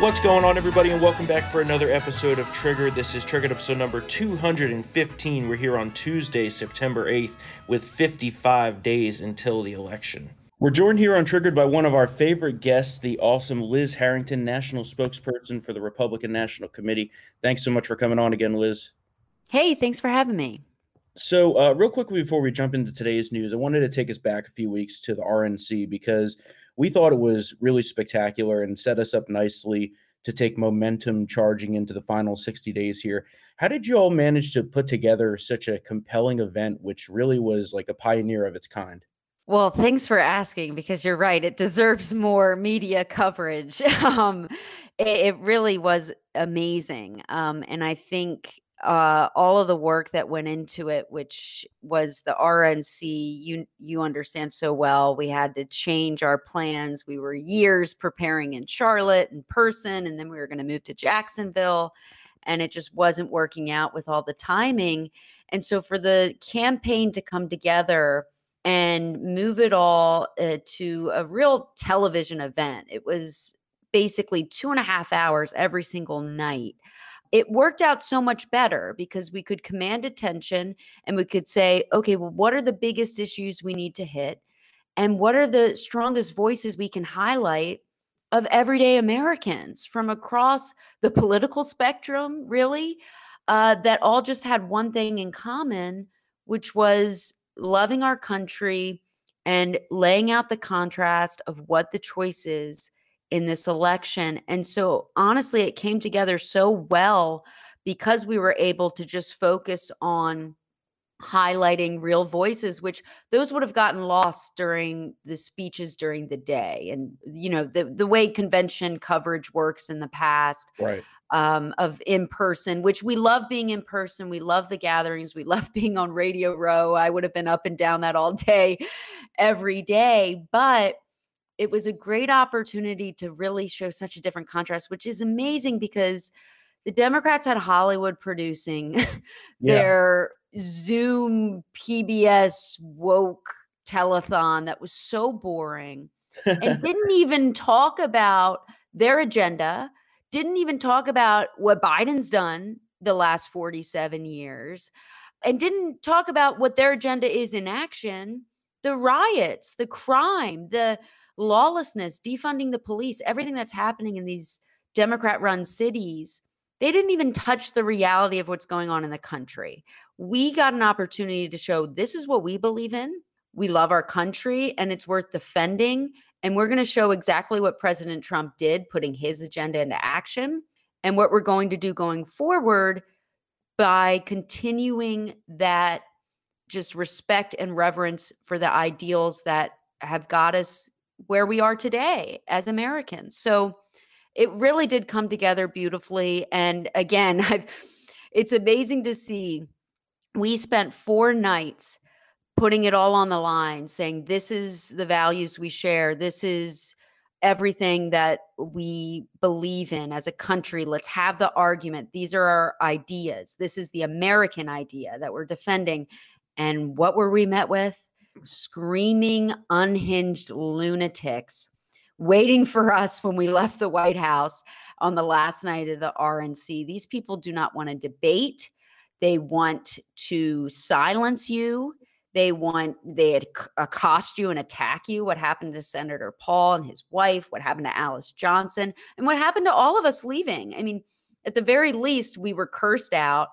What's going on, everybody, and welcome back for another episode of Triggered. This is Triggered episode number 215. We're here on Tuesday, September 8th, with 55 days until the election. We're joined here on Triggered by one of our favorite guests, the awesome Liz Harrington, national spokesperson for the Republican National Committee. Thanks so much for coming on again, Liz. Hey, thanks for having me. So, uh, real quickly before we jump into today's news, I wanted to take us back a few weeks to the RNC because we thought it was really spectacular and set us up nicely to take momentum charging into the final 60 days here. How did you all manage to put together such a compelling event, which really was like a pioneer of its kind? Well, thanks for asking because you're right. It deserves more media coverage. um, it, it, really was amazing. Um, and I think uh, all of the work that went into it, which was the RNC, you you understand so well. We had to change our plans. We were years preparing in Charlotte in person, and then we were going to move to Jacksonville, and it just wasn't working out with all the timing. And so, for the campaign to come together and move it all uh, to a real television event, it was basically two and a half hours every single night it worked out so much better because we could command attention and we could say, okay, well, what are the biggest issues we need to hit? And what are the strongest voices we can highlight of everyday Americans from across the political spectrum, really, uh, that all just had one thing in common, which was loving our country and laying out the contrast of what the choice is in this election. And so, honestly, it came together so well because we were able to just focus on highlighting real voices which those would have gotten lost during the speeches during the day and you know the the way convention coverage works in the past right um, of in person which we love being in person we love the gatherings we love being on radio row i would have been up and down that all day every day but it was a great opportunity to really show such a different contrast, which is amazing because the Democrats had Hollywood producing yeah. their Zoom PBS woke telethon that was so boring and didn't even talk about their agenda, didn't even talk about what Biden's done the last 47 years, and didn't talk about what their agenda is in action the riots, the crime, the lawlessness, defunding the police, everything that's happening in these Democrat run cities, they didn't even touch the reality of what's going on in the country. We got an opportunity to show this is what we believe in. We love our country and it's worth defending. And we're going to show exactly what President Trump did, putting his agenda into action, and what we're going to do going forward by continuing that just respect and reverence for the ideals that have got us where we are today as Americans. So it really did come together beautifully. And again, I've, it's amazing to see. We spent four nights putting it all on the line, saying, This is the values we share. This is everything that we believe in as a country. Let's have the argument. These are our ideas. This is the American idea that we're defending. And what were we met with? Screaming, unhinged lunatics waiting for us when we left the White House on the last night of the RNC. These people do not want to debate. They want to silence you. They want, they accost you and attack you. What happened to Senator Paul and his wife? What happened to Alice Johnson? And what happened to all of us leaving? I mean, at the very least, we were cursed out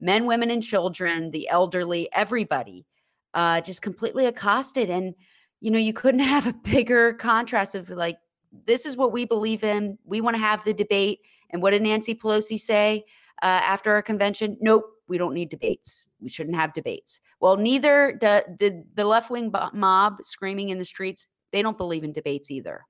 men, women, and children, the elderly, everybody uh, just completely accosted. And, you know, you couldn't have a bigger contrast of like, this is what we believe in. We want to have the debate. And what did Nancy Pelosi say uh, after our convention? Nope, we don't need debates. We shouldn't have debates. Well, neither did the, the left wing mob screaming in the streets. They don't believe in debates either.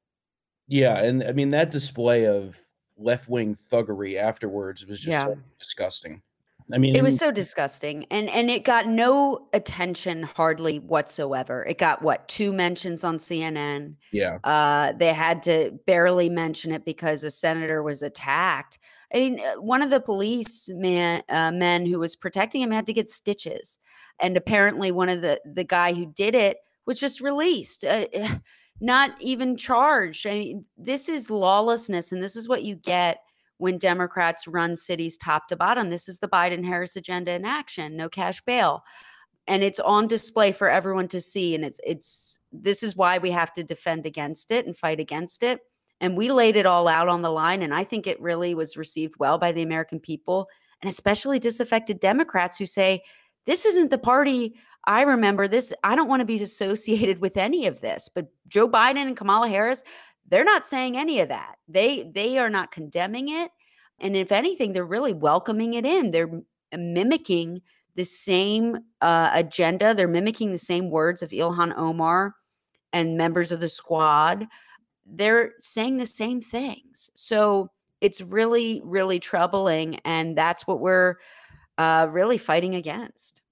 Yeah. And I mean, that display of left wing thuggery afterwards was just yeah. disgusting. I mean, it was so disgusting, and and it got no attention hardly whatsoever. It got what two mentions on CNN. Yeah, uh, they had to barely mention it because a senator was attacked. I mean, uh, one of the police man uh, men who was protecting him had to get stitches, and apparently one of the the guy who did it was just released. Uh, not even charged. I mean, this is lawlessness, and this is what you get when Democrats run cities top to bottom. This is the Biden Harris agenda in action no cash bail. And it's on display for everyone to see. And it's, it's, this is why we have to defend against it and fight against it. And we laid it all out on the line. And I think it really was received well by the American people and especially disaffected Democrats who say, this isn't the party I remember this. I don't want to be associated with any of this. But Joe Biden and Kamala Harris, they're not saying any of that. They they are not condemning it. And if anything, they're really welcoming it in. They're mimicking the same uh, agenda. They're mimicking the same words of Ilhan Omar and members of the squad. They're saying the same things. So it's really, really troubling. And that's what we're uh, really fighting against.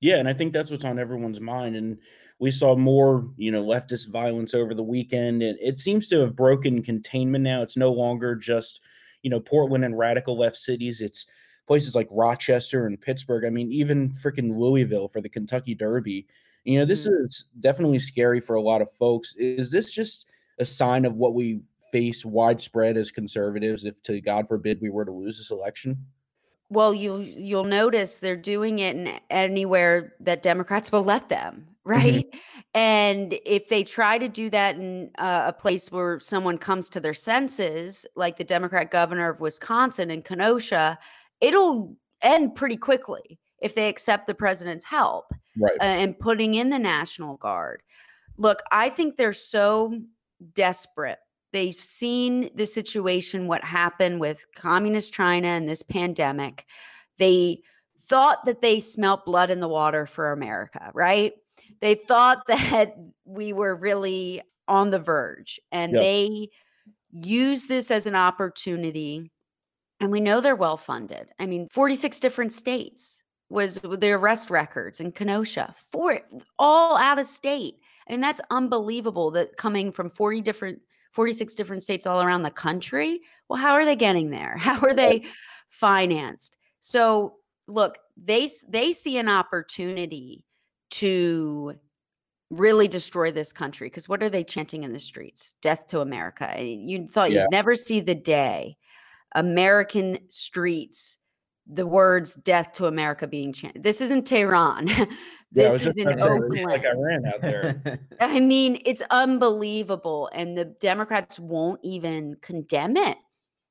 Yeah, and I think that's what's on everyone's mind. And we saw more, you know, leftist violence over the weekend. And it seems to have broken containment now. It's no longer just, you know, Portland and radical left cities. It's places like Rochester and Pittsburgh. I mean, even freaking Louisville for the Kentucky Derby. You know, this mm-hmm. is definitely scary for a lot of folks. Is this just a sign of what we face widespread as conservatives if to God forbid we were to lose this election? Well, you you'll notice they're doing it in anywhere that Democrats will let them. Right? Mm-hmm. And if they try to do that in uh, a place where someone comes to their senses, like the Democrat governor of Wisconsin in Kenosha, it'll end pretty quickly if they accept the president's help right. uh, and putting in the National Guard. Look, I think they're so desperate They've seen the situation, what happened with communist China and this pandemic. They thought that they smelt blood in the water for America, right? They thought that we were really on the verge and yep. they use this as an opportunity. And we know they're well funded. I mean, 46 different states was the arrest records in Kenosha, for all out of state. I mean, that's unbelievable that coming from 40 different 46 different states all around the country. Well, how are they getting there? How are they financed? So, look, they they see an opportunity to really destroy this country because what are they chanting in the streets? Death to America. You thought yeah. you'd never see the day American streets the words death to America being chanted. This isn't Tehran. this yeah, is in Oakland. Like Iran out there. I mean, it's unbelievable. And the Democrats won't even condemn it.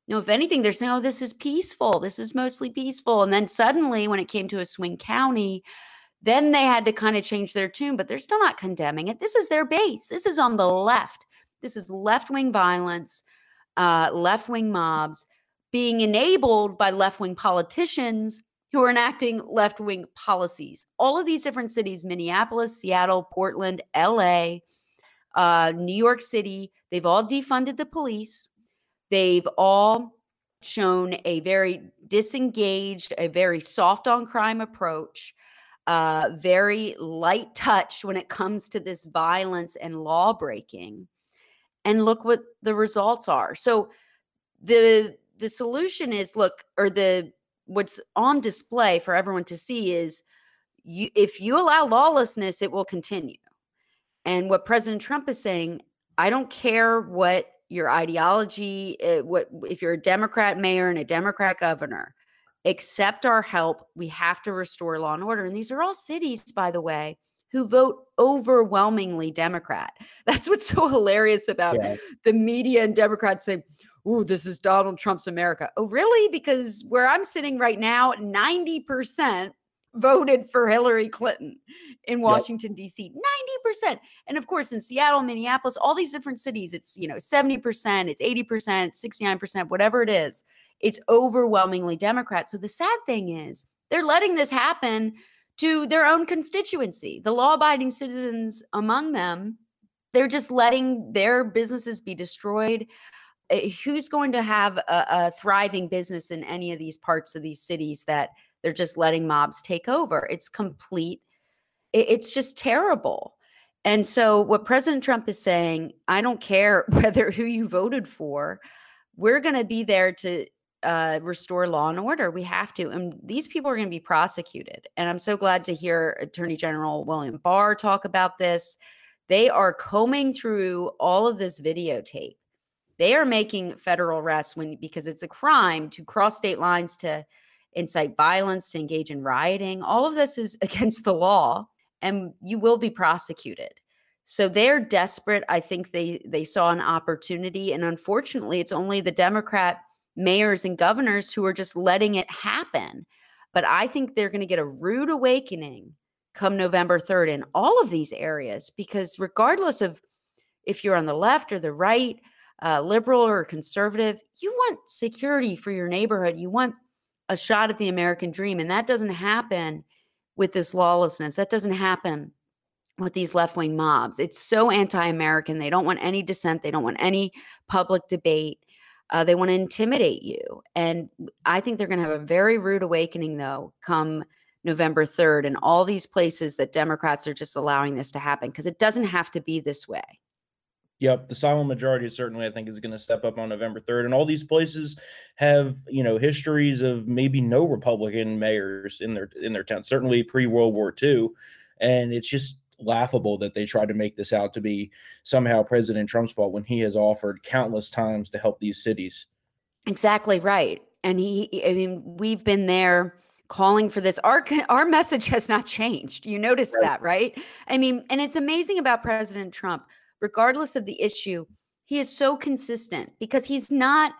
Know, if anything, they're saying, oh, this is peaceful. This is mostly peaceful. And then suddenly, when it came to a swing county, then they had to kind of change their tune, but they're still not condemning it. This is their base. This is on the left. This is left wing violence, uh, left wing mobs being enabled by left wing politicians who are enacting left wing policies. All of these different cities Minneapolis, Seattle, Portland, LA, uh, New York City they've all defunded the police. They've all shown a very disengaged, a very soft on crime approach. Uh, very light touch when it comes to this violence and law breaking. And look what the results are. So the the solution is look or the what's on display for everyone to see is you if you allow lawlessness it will continue and what president trump is saying i don't care what your ideology uh, what if you're a democrat mayor and a democrat governor accept our help we have to restore law and order and these are all cities by the way who vote overwhelmingly democrat that's what's so hilarious about yeah. the media and democrats saying ooh, this is Donald Trump's America. Oh, really? Because where I'm sitting right now, 90% voted for Hillary Clinton in Washington, yep. D.C. 90%. And of course, in Seattle, Minneapolis, all these different cities, it's, you know, 70%, it's 80%, 69%, whatever it is. It's overwhelmingly Democrat. So the sad thing is, they're letting this happen to their own constituency, the law abiding citizens among them. They're just letting their businesses be destroyed. Eh, who's going to have a, a thriving business in any of these parts of these cities that they're just letting mobs take over? It's complete. It's just terrible. And so, what President Trump is saying, I don't care whether who you voted for, we're going to be there to uh, restore law and order. We have to. And these people are going to be prosecuted. And I'm so glad to hear Attorney General William Barr talk about this They are combing through all of this videotape. They are making federal arrests when because it's a crime to cross state lines to incite violence, to engage in rioting. All of this is against the law and you will be prosecuted. So they're desperate. I think they they saw an opportunity and unfortunately it's only the Democrat mayors and governors who are just letting it happen. But I think they're going to get a rude awakening come November 3rd in all of these areas because regardless of if you're on the left or the right, uh, liberal or conservative, you want security for your neighborhood. You want a shot at the American dream. And that doesn't happen with this lawlessness. That doesn't happen with these left wing mobs. It's so anti American. They don't want any dissent, they don't want any public debate. Uh, they want to intimidate you. And I think they're going to have a very rude awakening, though, come November 3rd, and all these places that Democrats are just allowing this to happen because it doesn't have to be this way. Yep, the silent majority certainly I think is going to step up on November 3rd and all these places have, you know, histories of maybe no Republican mayors in their in their town, certainly pre-World War II, and it's just laughable that they try to make this out to be somehow President Trump's fault when he has offered countless times to help these cities. Exactly right. And he I mean, we've been there calling for this our our message has not changed. You notice right. that, right? I mean, and it's amazing about President Trump regardless of the issue, he is so consistent because he's not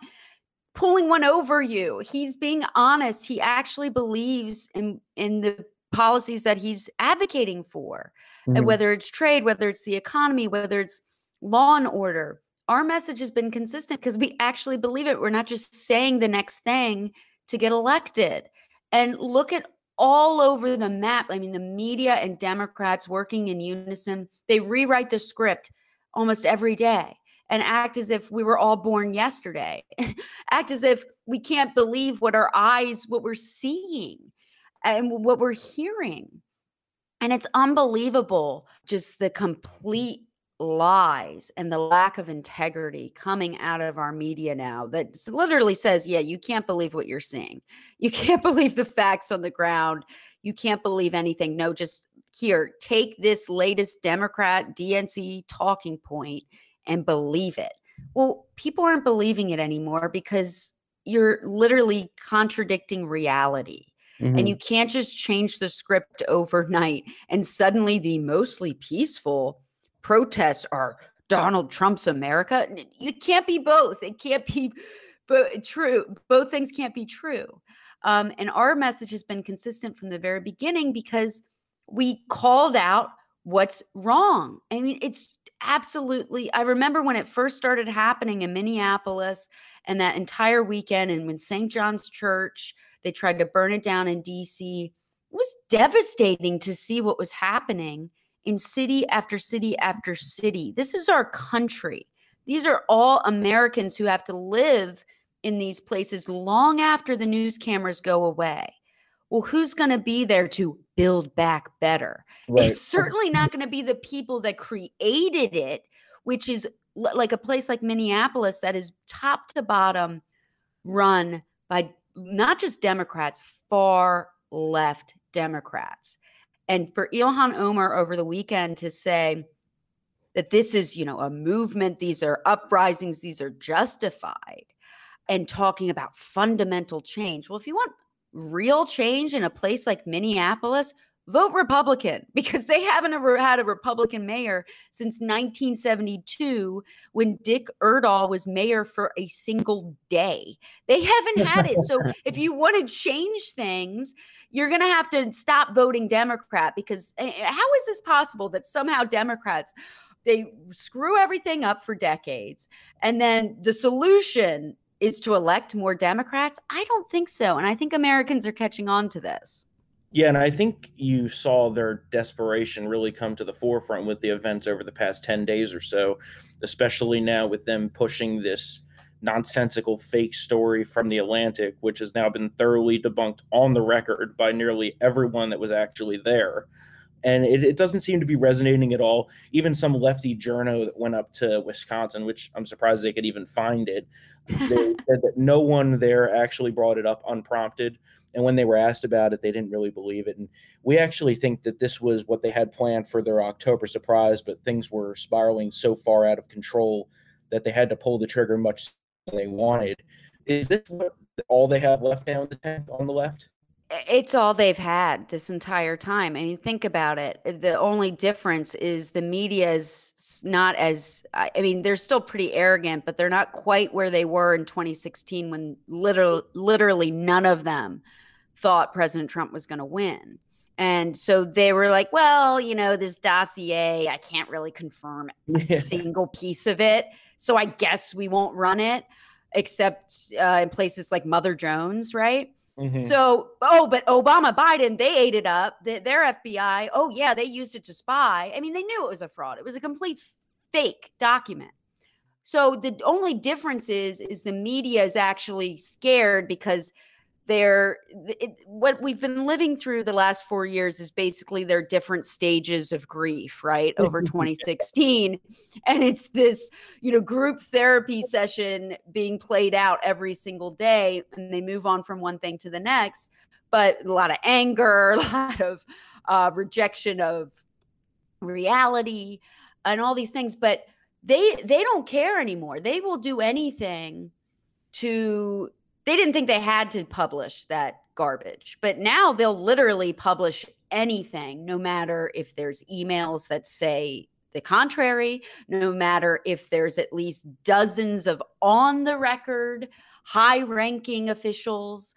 pulling one over you. He's being honest. He actually believes in in the policies that he's advocating for. Mm-hmm. And whether it's trade, whether it's the economy, whether it's law and order. Our message has been consistent because we actually believe it. We're not just saying the next thing to get elected. And look at all over the map. I mean, the media and Democrats working in unison, they rewrite the script almost every day and act as if we were all born yesterday, act as if we can't believe what our eyes, what we're seeing, and what we're hearing. And it's unbelievable just the complete lies and the lack of integrity coming out of our media now that literally says, yeah, you can't believe what you're seeing. You can't believe the facts on the ground. You can't believe anything. No, just here, take this latest Democrat DNC talking point and believe it. Well, people aren't believing it anymore because you're literally contradicting reality. Mm-hmm. And you can't just change the script overnight and suddenly the mostly peaceful protests are Donald Trump's America. You can't be both. It can't be but true. Both things can't be true. Um, and our message has been consistent from the very beginning because we called out what's wrong. I mean, it's absolutely. I remember when it first started happening in Minneapolis and that entire weekend, and when St. John's Church, they tried to burn it down in DC. It was devastating to see what was happening in city after city after city. This is our country. These are all Americans who have to live in these places long after the news cameras go away. Well, who's going to be there to build back better. Right. It's certainly not going to be the people that created it, which is l- like a place like Minneapolis that is top to bottom run by not just Democrats, far left Democrats. And for Ilhan Omar over the weekend to say that this is, you know, a movement, these are uprisings, these are justified, and talking about fundamental change. Well, if you want real change in a place like Minneapolis, vote Republican because they haven't ever had a Republican mayor since 1972 when Dick Erdahl was mayor for a single day. They haven't had it. So if you want to change things, you're going to have to stop voting Democrat because eh, eh, how is this possible that somehow Democrats they screw everything up for decades and then the solution is to elect more Democrats? I don't think so. And I think Americans are catching on to this. Yeah, and I think you saw their desperation really come to the forefront with the events over the past 10 days or so, especially now with them pushing this nonsensical fake story from the Atlantic, which has now been thoroughly debunked on the record by nearly everyone that was actually there. And it, it, doesn't seem to be resonating at all. Even some lefty journo that went up to Wisconsin, which I'm surprised they could even find it, they said that no one there actually brought it up unprompted. And when they were asked about it, they didn't really believe it. And we actually think that this was what they had planned for their October surprise, but things were spiraling so far out of control that they had to pull the trigger much than they wanted. Is this what all they have left now in the tank on the left? It's all they've had this entire time. I mean, think about it. The only difference is the media is not as, I mean, they're still pretty arrogant, but they're not quite where they were in 2016 when literally, literally none of them thought President Trump was going to win. And so they were like, well, you know, this dossier, I can't really confirm a single piece of it. So I guess we won't run it except uh, in places like Mother Jones, right? Mm-hmm. So, oh, but Obama, Biden, they ate it up. The, their FBI, oh, yeah, they used it to spy. I mean, they knew it was a fraud. It was a complete fake document. So the only difference is, is the media is actually scared because they're it, what we've been living through the last four years is basically their different stages of grief right over 2016 and it's this you know group therapy session being played out every single day and they move on from one thing to the next but a lot of anger a lot of uh, rejection of reality and all these things but they they don't care anymore. They will do anything to they didn't think they had to publish that garbage, but now they'll literally publish anything, no matter if there's emails that say the contrary, no matter if there's at least dozens of on the record, high ranking officials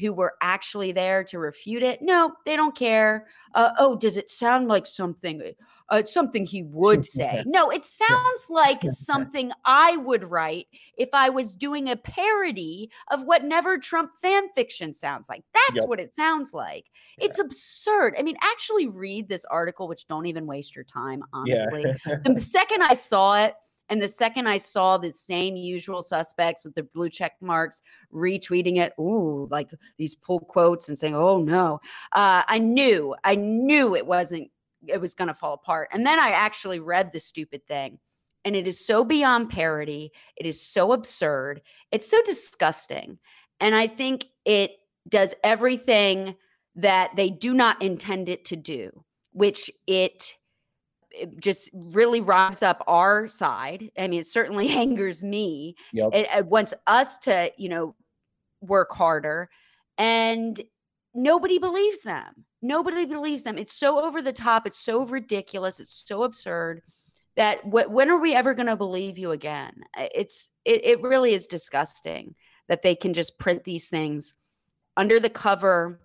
who were actually there to refute it. No, they don't care. Uh, oh, does it sound like something? Uh, something he would say. No, it sounds like something I would write if I was doing a parody of what Never Trump fan fiction sounds like. That's yep. what it sounds like. Yeah. It's absurd. I mean, actually read this article, which don't even waste your time, honestly. Yeah. the second I saw it, and the second I saw the same usual suspects with the blue check marks retweeting it, ooh, like these pull quotes and saying, oh no, uh, I knew, I knew it wasn't it was going to fall apart. And then I actually read the stupid thing. And it is so beyond parody. It is so absurd. It's so disgusting. And I think it does everything that they do not intend it to do, which it, it just really rives up our side. I mean, it certainly angers me. Yep. It, it wants us to, you know, work harder. And nobody believes them. Nobody believes them. It's so over the top. It's so ridiculous. It's so absurd that wh- when are we ever going to believe you again? It's it, it really is disgusting that they can just print these things under the cover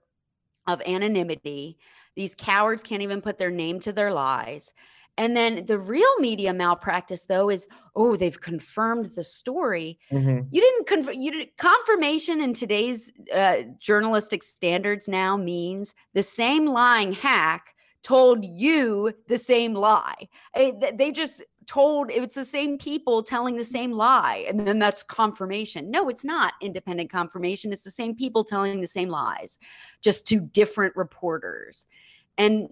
of anonymity. These cowards can't even put their name to their lies. And then the real media malpractice, though, is oh, they've confirmed the story. Mm-hmm. You didn't confirm. You did, confirmation in today's uh, journalistic standards now means the same lying hack told you the same lie. It, they just told it's the same people telling the same lie, and then that's confirmation. No, it's not independent confirmation. It's the same people telling the same lies, just to different reporters. And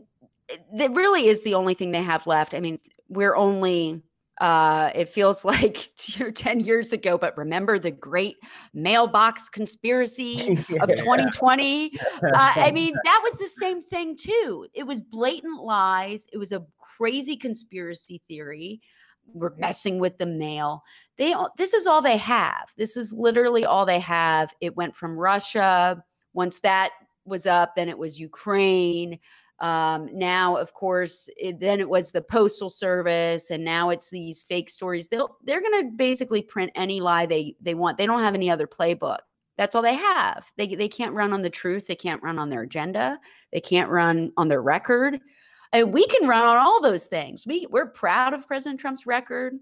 that really is the only thing they have left. I mean, we're only uh it feels like 10 years ago but remember the great mailbox conspiracy yeah. of 2020 uh, i mean that was the same thing too. It was blatant lies. It was a crazy conspiracy theory. We're messing with the mail. They this is all they have. This is literally all they have. It went from russia. Once that was up then it was ukraine um, now, of course, it, then it was the postal service, and now it's these fake stories. They'll they're going to basically print any lie they they want. They don't have any other playbook. That's all they have. They they can't run on the truth. They can't run on their agenda. They can't run on their record. And we can run on all those things. We we're proud of President Trump's record.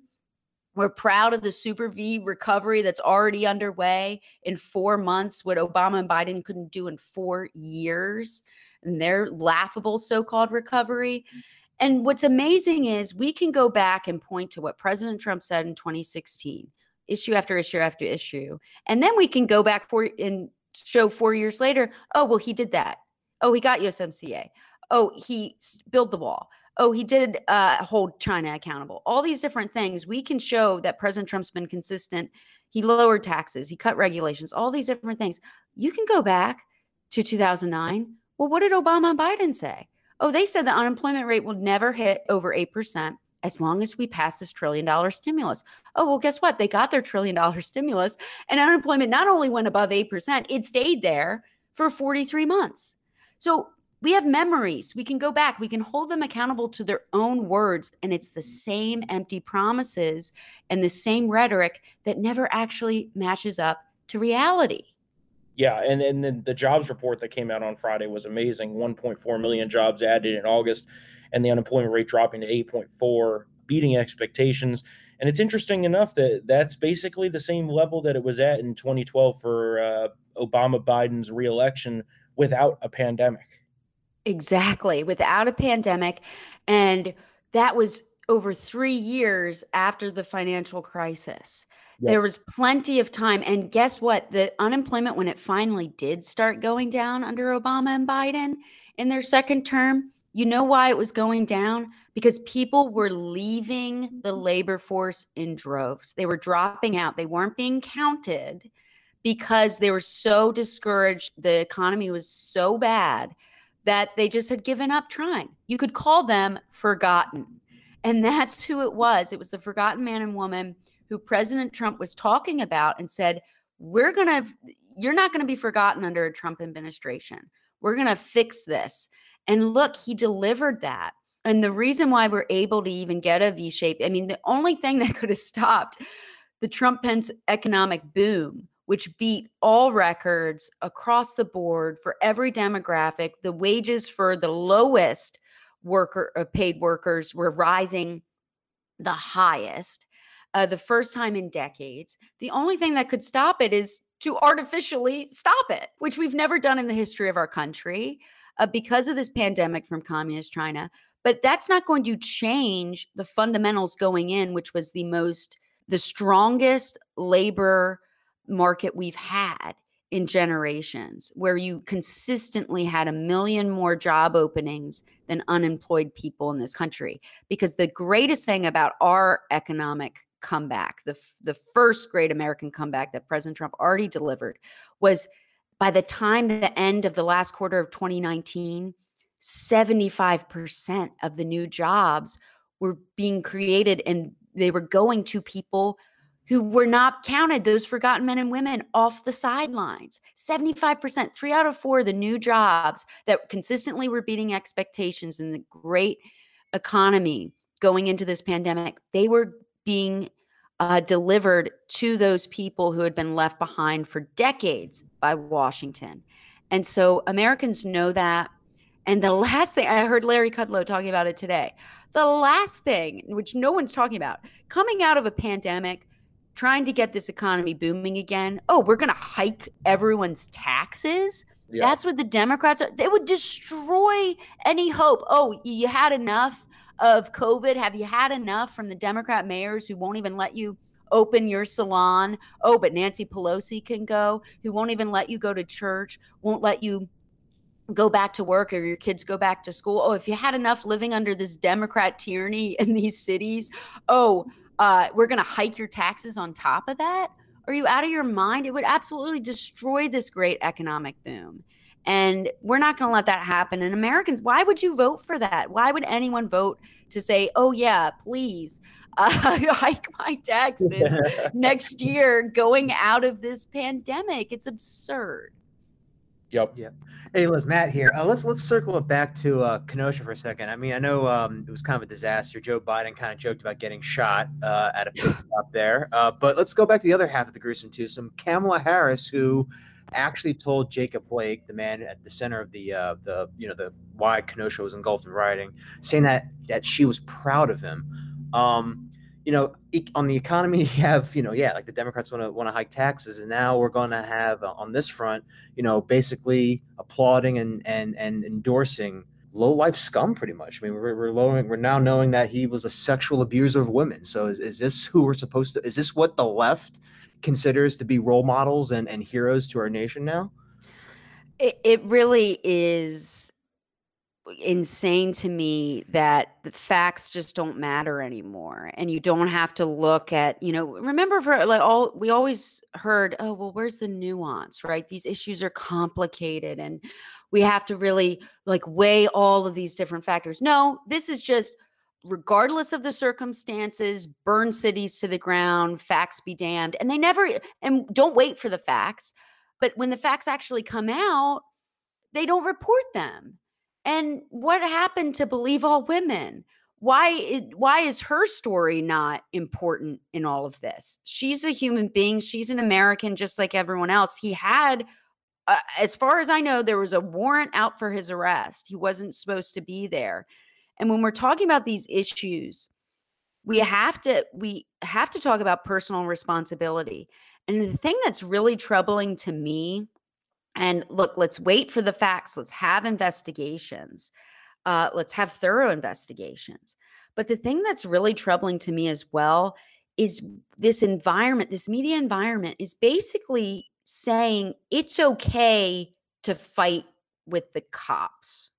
We're proud of the Super V recovery that's already underway in four months, what Obama and Biden couldn't do in four years and their laughable so called recovery. Mm. And what's amazing is we can go back and point to what President Trump said in 2016, issue after issue after issue. And then we can go back for and show four years later, oh, well, he did that. Oh, he got USMCA. Oh, he built the wall. Oh, he did uh, hold China accountable. All these different things we can show that President Trump's been consistent. He lowered taxes. He cut regulations. All these different things. You can go back to 2009. Well, what did Obama and Biden say? Oh, they said the unemployment rate will never hit over 8% as long as we pass this trillion dollar stimulus. Oh, well, guess what? They got their trillion dollar stimulus, and unemployment not only went above 8%, it stayed there for 43 months. So we have memories. We can go back, we can hold them accountable to their own words. And it's the same empty promises and the same rhetoric that never actually matches up to reality. Yeah, and and then the jobs report that came out on Friday was amazing. 1.4 million jobs added in August, and the unemployment rate dropping to 8.4, beating expectations. And it's interesting enough that that's basically the same level that it was at in 2012 for uh, Obama Biden's reelection without a pandemic. Exactly, without a pandemic, and that was over three years after the financial crisis. Yep. There was plenty of time. And guess what? The unemployment, when it finally did start going down under Obama and Biden in their second term, you know why it was going down? Because people were leaving the mm-hmm. labor force in droves. They were dropping out, they weren't being counted because they were so discouraged. The economy was so bad that they just had given up trying. You could call them forgotten. And that's who it was. It was the forgotten man and woman who President Trump was talking about and said, We're going to, you're not going to be forgotten under a Trump administration. We're going to fix this. And look, he delivered that. And the reason why we're able to even get a V shape, I mean, the only thing that could have stopped the Trump Pence economic boom, which beat all records across the board for every demographic, the wages for the lowest worker uh, paid workers were rising the highest uh, the first time in decades. The only thing that could stop it is to artificially stop it, which we've never done in the history of our country uh, because of this pandemic from communist China. But that's not going to change the fundamentals going in, which was the most, the strongest labor market we've had in generations, where you consistently had a million more job openings than unemployed people in this country. Because the greatest thing about our economic comeback, the, the first great American comeback that President Trump already delivered, was by the time the end of the last quarter of 2019, 75% of the new jobs were being created and they were going to people who were not counted, those forgotten men and women off the sidelines. 75%, three out of four of the new jobs that consistently were beating expectations in the great economy going into this pandemic, they were being uh, delivered to those people who had been left behind for decades by Washington. And so Americans know that. And the last thing I heard Larry Kudlow talking about it today, the last thing, which no one's talking about, coming out of a pandemic, trying to get this economy booming again. Oh, we're going to hike everyone's taxes. Yeah. That's what the Democrats are. They would destroy any hope. Oh, you had enough of COVID? Have you had enough from the Democrat mayors who won't even let you open your salon? Oh, but Nancy Pelosi can go, who won't even let you go to church, won't let you go back to work or your kids go back to school. Oh, if you had enough living under this Democrat tyranny in these cities, oh, uh, we're going to hike your taxes on top of that. Are you out of your mind? It would absolutely destroy this great economic boom. And we're not going to let that happen. And Americans, why would you vote for that? Why would anyone vote to say, oh, yeah, please uh, hike my taxes next year going out of this pandemic? It's absurd. Yep. Yep. Hey, Liz, Matt here. Uh, let's let's circle it back to uh, Kenosha for a second. I mean, I know um, it was kind of a disaster. Joe Biden kind of joked about getting shot uh, at a pit stop there, uh, but let's go back to the other half of the gruesome twosome. Kamala Harris, who actually told Jacob Blake, the man at the center of the uh, the you know the why Kenosha was engulfed in rioting, saying that that she was proud of him. Um, you know, on the economy, you have you know, yeah, like the Democrats want to want to hike taxes, and now we're going to have uh, on this front, you know, basically applauding and and and endorsing low life scum pretty much. I mean, we're, we're lowering, we're now knowing that he was a sexual abuser of women. So is, is this who we're supposed to, is this what the left considers to be role models and, and heroes to our nation now? It, it really is insane to me that the facts just don't matter anymore and you don't have to look at you know remember for like all we always heard oh well where's the nuance right? These issues are complicated and we have to really like weigh all of these different factors. No this is just regardless of the circumstances burn cities to the ground facts be damned and they never and don't wait for the facts but when the facts actually come out they don't report them and what happened to believe all women? Why is, why is her story not important in all of this? She's a human being. She's an American just like everyone else. He had uh, as far as I know there was a warrant out for his arrest. He wasn't supposed to be there. And when we're talking about these issues, we have to we have to talk about personal responsibility. And the thing that's really troubling to me and look, let's wait for the facts. Let's have investigations. Uh, let's have thorough investigations. But the thing that's really troubling to me as well is this environment, this media environment is basically saying it's okay to fight with the cops.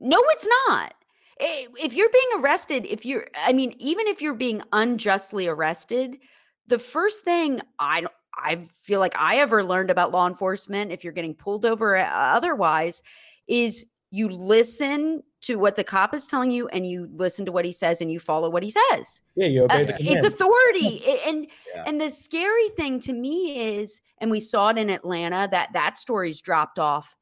No, it's not. If you're being arrested, if you're, I mean, even if you're being unjustly arrested, the first thing I I feel like I ever learned about law enforcement, if you're getting pulled over uh, otherwise, is you listen to what the cop is telling you and you listen to what he says and you follow what he says. Yeah, you obey the uh, It's authority. and yeah. and the scary thing to me is, and we saw it in Atlanta, that that story's dropped off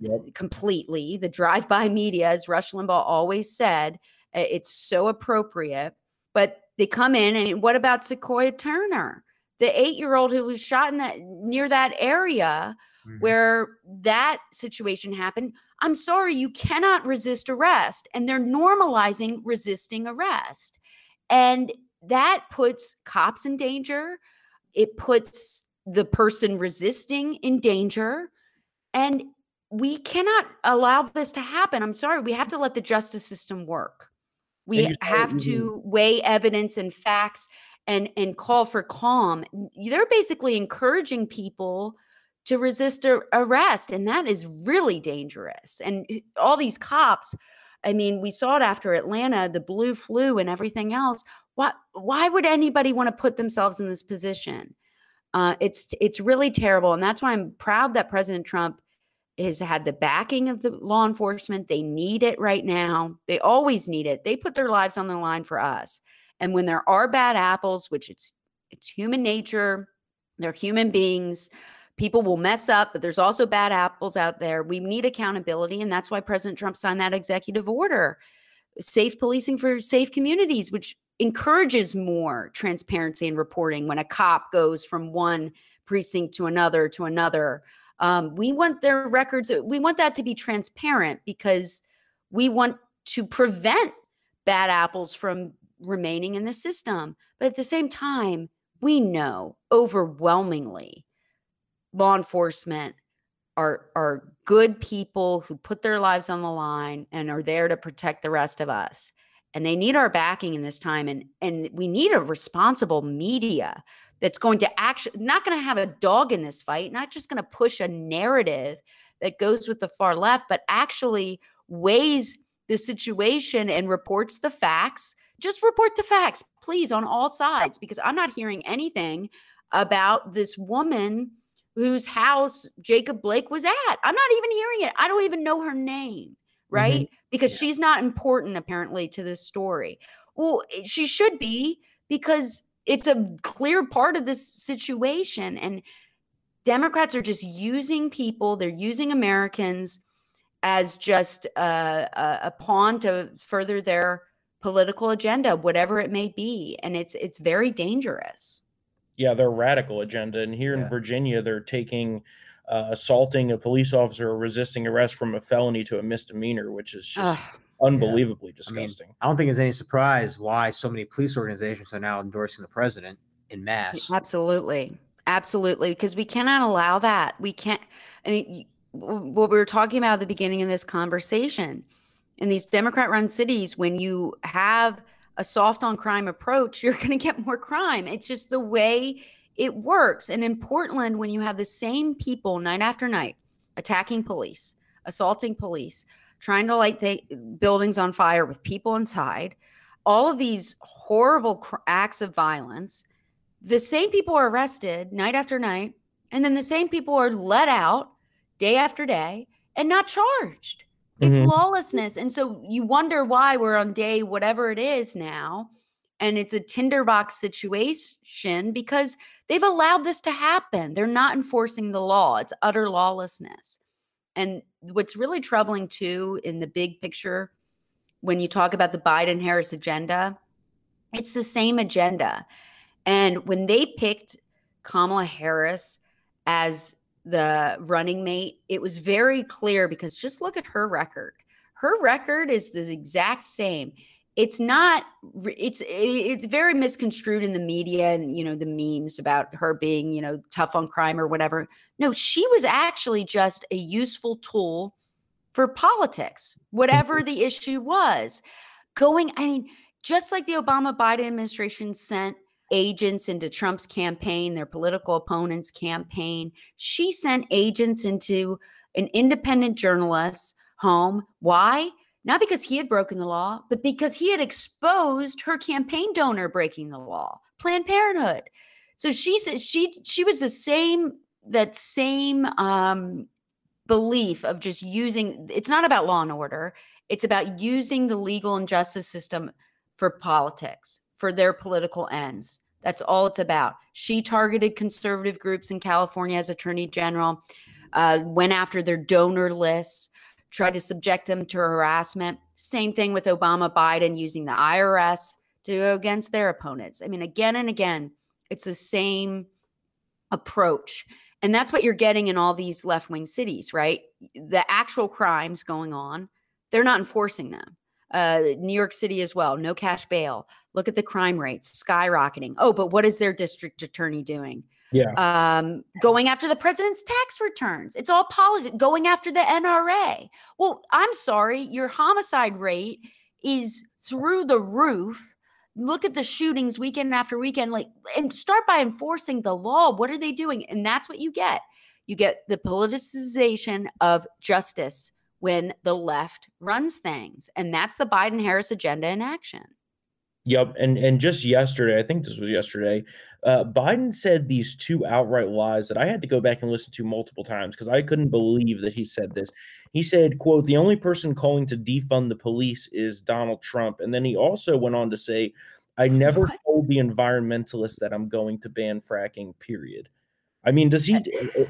yep. completely. The drive-by media, as Rush Limbaugh always said, it's so appropriate. But they come in and what about Secoriea Turner? The eight year old who was shot in that near that area mm-hmm. where that situation happened. I'm sorry, you cannot resist arrest. And they're normalizing resisting arrest. And that puts cops in danger. It puts the person resisting in danger. And we cannot allow this to happen. I'm sorry. We have to let the justice system work. We have to weigh evidence and facts and and call for calm they're basically encouraging people to resist arrest and that is really dangerous and all these cops i mean we saw it after atlanta the blue flu and everything else why why would anybody want to put themselves in this position? Uh, it's it's really terrible and that's why i'm proud that president trump has had the backing of the law enforcement they need it right now they always need it they put their lives on the line for us and when there are bad apples, which it's it's human nature, they're human beings. People will mess up, but there's also bad apples out there. We need accountability. And that's why President Trump signed that executive order safe policing for safe communities, which encourages more transparency and reporting when a cop goes from one precinct to another to another. Um, we want their records, we want that to be transparent because we want to prevent bad apples from remaining in the system. But at the same time, we know overwhelmingly law enforcement are are good people who put their lives on the line and are there to protect the rest of us. And they need our backing in this time and and we need a responsible media that's going to actually not going to have a dog in this fight, not just going to push a narrative that goes with the far left, but actually weighs the situation and reports the facts just report the facts, please, on all sides, because I'm not hearing anything about this woman whose house Jacob Blake was at. I'm not even hearing it. I don't even know her name, right? Mm-hmm. Because yeah. she's not important, apparently, to this story. Well, she should be because it's a clear part of this situation. And Democrats are just using people, they're using Americans as just a, a, a pawn to further their political agenda, whatever it may be, and it's it's very dangerous. Yeah, their radical agenda, and here yeah. in Virginia, they're taking uh, assaulting a police officer or resisting arrest from a felony to a misdemeanor, which is just. unbelievably yeah. disgusting. I, mean, I don't think it's any surprise why so many police organizations are now endorsing the president in mass. Absolutely. Absolutely. Because we cannot allow that. We can't. I mean, what we were talking about at the beginning of this conversation in these Democrat run cities, when you have a soft on crime approach, you're going to get more crime. It's just the way it works. And in Portland, when you have the same people night after night attacking police, assaulting police, trying to light th- buildings on fire with people inside, all of these horrible cr- acts of violence. The same people are arrested night after night, and then the same people are let out day after day and not charged. It's Mhm. lawlessness. And so you wonder why we're on day whatever it is now. And it's a tinderbox situation because they've allowed this to happen. They're not enforcing the law, it's utter lawlessness. And what's really troubling too in the big picture, when you talk about the Biden Harris agenda, it's the same agenda. And when they picked Kamala Harris as the running mate, it was very clear because just look at her record. Her record is the exact same. It's not it's it's very misconstrued in the media and you know the memes about her being, you know, tough on crime or whatever. No, she was actually just a useful tool for politics, mm-hmm. whatever the issue was. Going, I mean, just like the Obama Biden administration sent agents into Trump's campaign, their political opponent's campaign. She sent agents into an independent journalist's home. Why? Not because he had broken the law, but because he had exposed her campaign donor breaking the law, Planned Parenthood. So she said she she was the same that same um, belief of just using. It's not about law and order. It's about using the legal and justice system for politics for their political ends. That's all it's about. She targeted conservative groups in California as attorney general, uh, went after their donor lists, tried to subject them to harassment. Same thing with Obama Biden using the IRS to go against their opponents. I mean, again and again, it's the same approach. And that's what you're getting in all these left wing cities, right? The actual crimes going on, they're not enforcing them. Uh, New York City as well, no cash bail. Look at the crime rates skyrocketing. Oh, but what is their district attorney doing? Yeah. Um, going after the president's tax returns. It's all politics. Going after the NRA. Well, I'm sorry, your homicide rate is through the roof. Look at the shootings weekend after weekend. Like, and start by enforcing the law. What are they doing? And that's what you get. You get the politicization of justice when the left runs things. And that's the Biden Harris agenda in action. Yep, and and just yesterday, I think this was yesterday, uh, Biden said these two outright lies that I had to go back and listen to multiple times because I couldn't believe that he said this. He said, "quote The only person calling to defund the police is Donald Trump," and then he also went on to say, "I never What? told the environmentalists that I'm going to ban fracking." Period. I mean, does he? uh,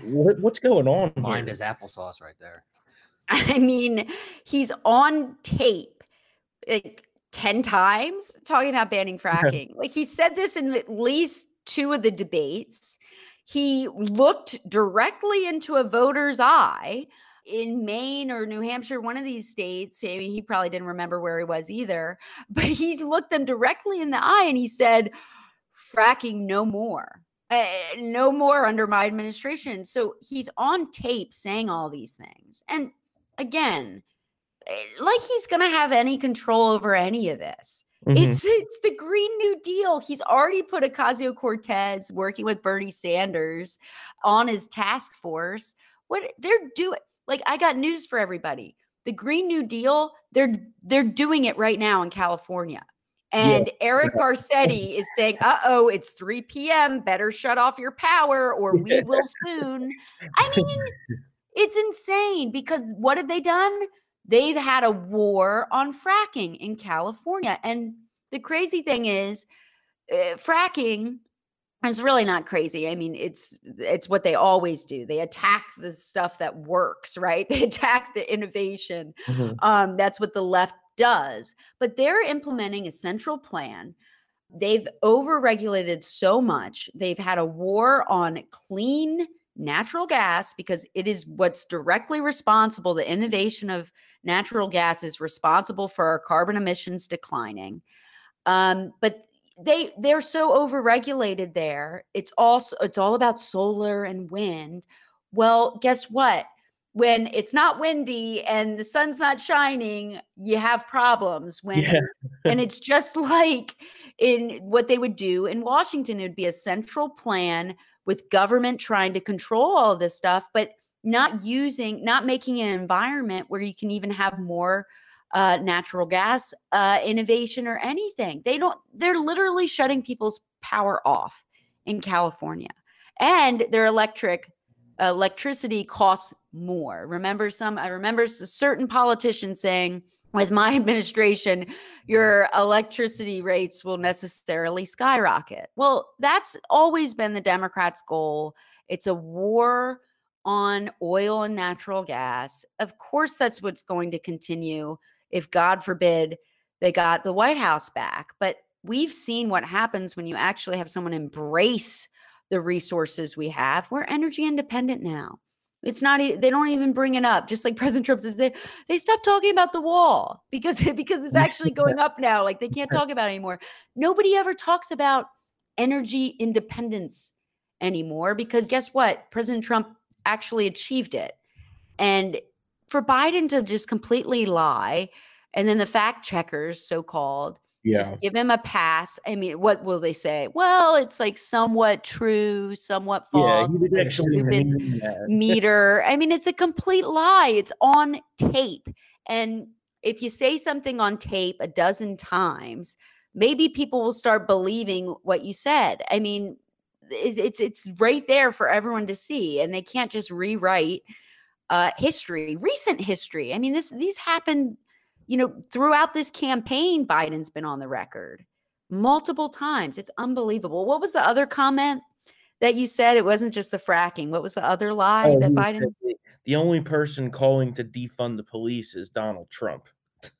what, what's going on? Mind here? is applesauce right there. I mean, he's on tape like 10 times talking about banning fracking. Like he said this in at least two of the debates. He looked directly into a voter's eye in Maine or New Hampshire, one of these states. I mean, he probably didn't remember where he was either, but he looked them directly in the eye and he said, fracking no more. Uh, no more under my administration. So he's on tape saying all these things. And again, like he's going to have any control over any of this. Mhm. It's it's the Green New Deal. He's already put Ocasio Cortez working with Bernie Sanders on his task force. What they're doing, like I got news for everybody. The Green New Deal, they're they're doing it right now in California. And Eric Garcetti is saying, "Uh oh, it's 3 p.m. Better shut off your power, or we will soon." I mean, it's insane because what have they done? They've had a war on fracking in California. And the crazy thing is, uh, fracking is really not crazy. I mean, it's it's what they always do. They attack the stuff that works, right? They attack the innovation. Mhm. Um, that's what the left does. But they're implementing a central plan. They've overregulated so much. They've had a war on clean natural gas because it is what's directly responsible. The innovation of natural gas is responsible for our carbon emissions declining. Um, but they they're so overregulated there. It's also it's all about solar and wind. Well, guess what? When it's not windy and the sun's not shining, you have problems. When Yeah. and it's just like in what they would do in Washington, it would be a central plan with government trying to control all this stuff. But not using, not making an environment where you can even have more uh, natural gas uh, innovation or anything. They don't, they're literally shutting people's power off in California. And their electric electricity costs more. Remember some, I remember a certain politician saying, with my administration, your mm-hmm. electricity rates will necessarily skyrocket. Well, that's always been the Democrats' goal. It's a war on oil and natural gas. Of course, that's what's going to continue if, God forbid, they got the White House back. But we've seen what happens when you actually have someone embrace the resources we have. We're energy independent now. It's not they don't even bring it up. Just like President Trump says, they they stop talking about the wall because because it's actually going up now. Like they can't talk about it anymore. Nobody ever talks about energy independence anymore because guess what? President Trump actually achieved it. And for Biden to just completely lie, and then the fact checkers, so called, yeah. just give him a pass. I mean, what will they say? Well, it's like somewhat true, somewhat false. Yeah, stupid meter. I mean, it's a complete lie. It's on tape. And if you say something on tape a dozen times, maybe people will start believing what you said. I mean, it's it's right there for everyone to see, and they can't just rewrite uh, history, recent history. I mean, this these happened you know, throughout this campaign, Biden's been on the record multiple times. It's unbelievable. What was the other comment that you said? It wasn't just the fracking. What was the other lie oh, that Biden? The only person calling to defund the police is Donald Trump.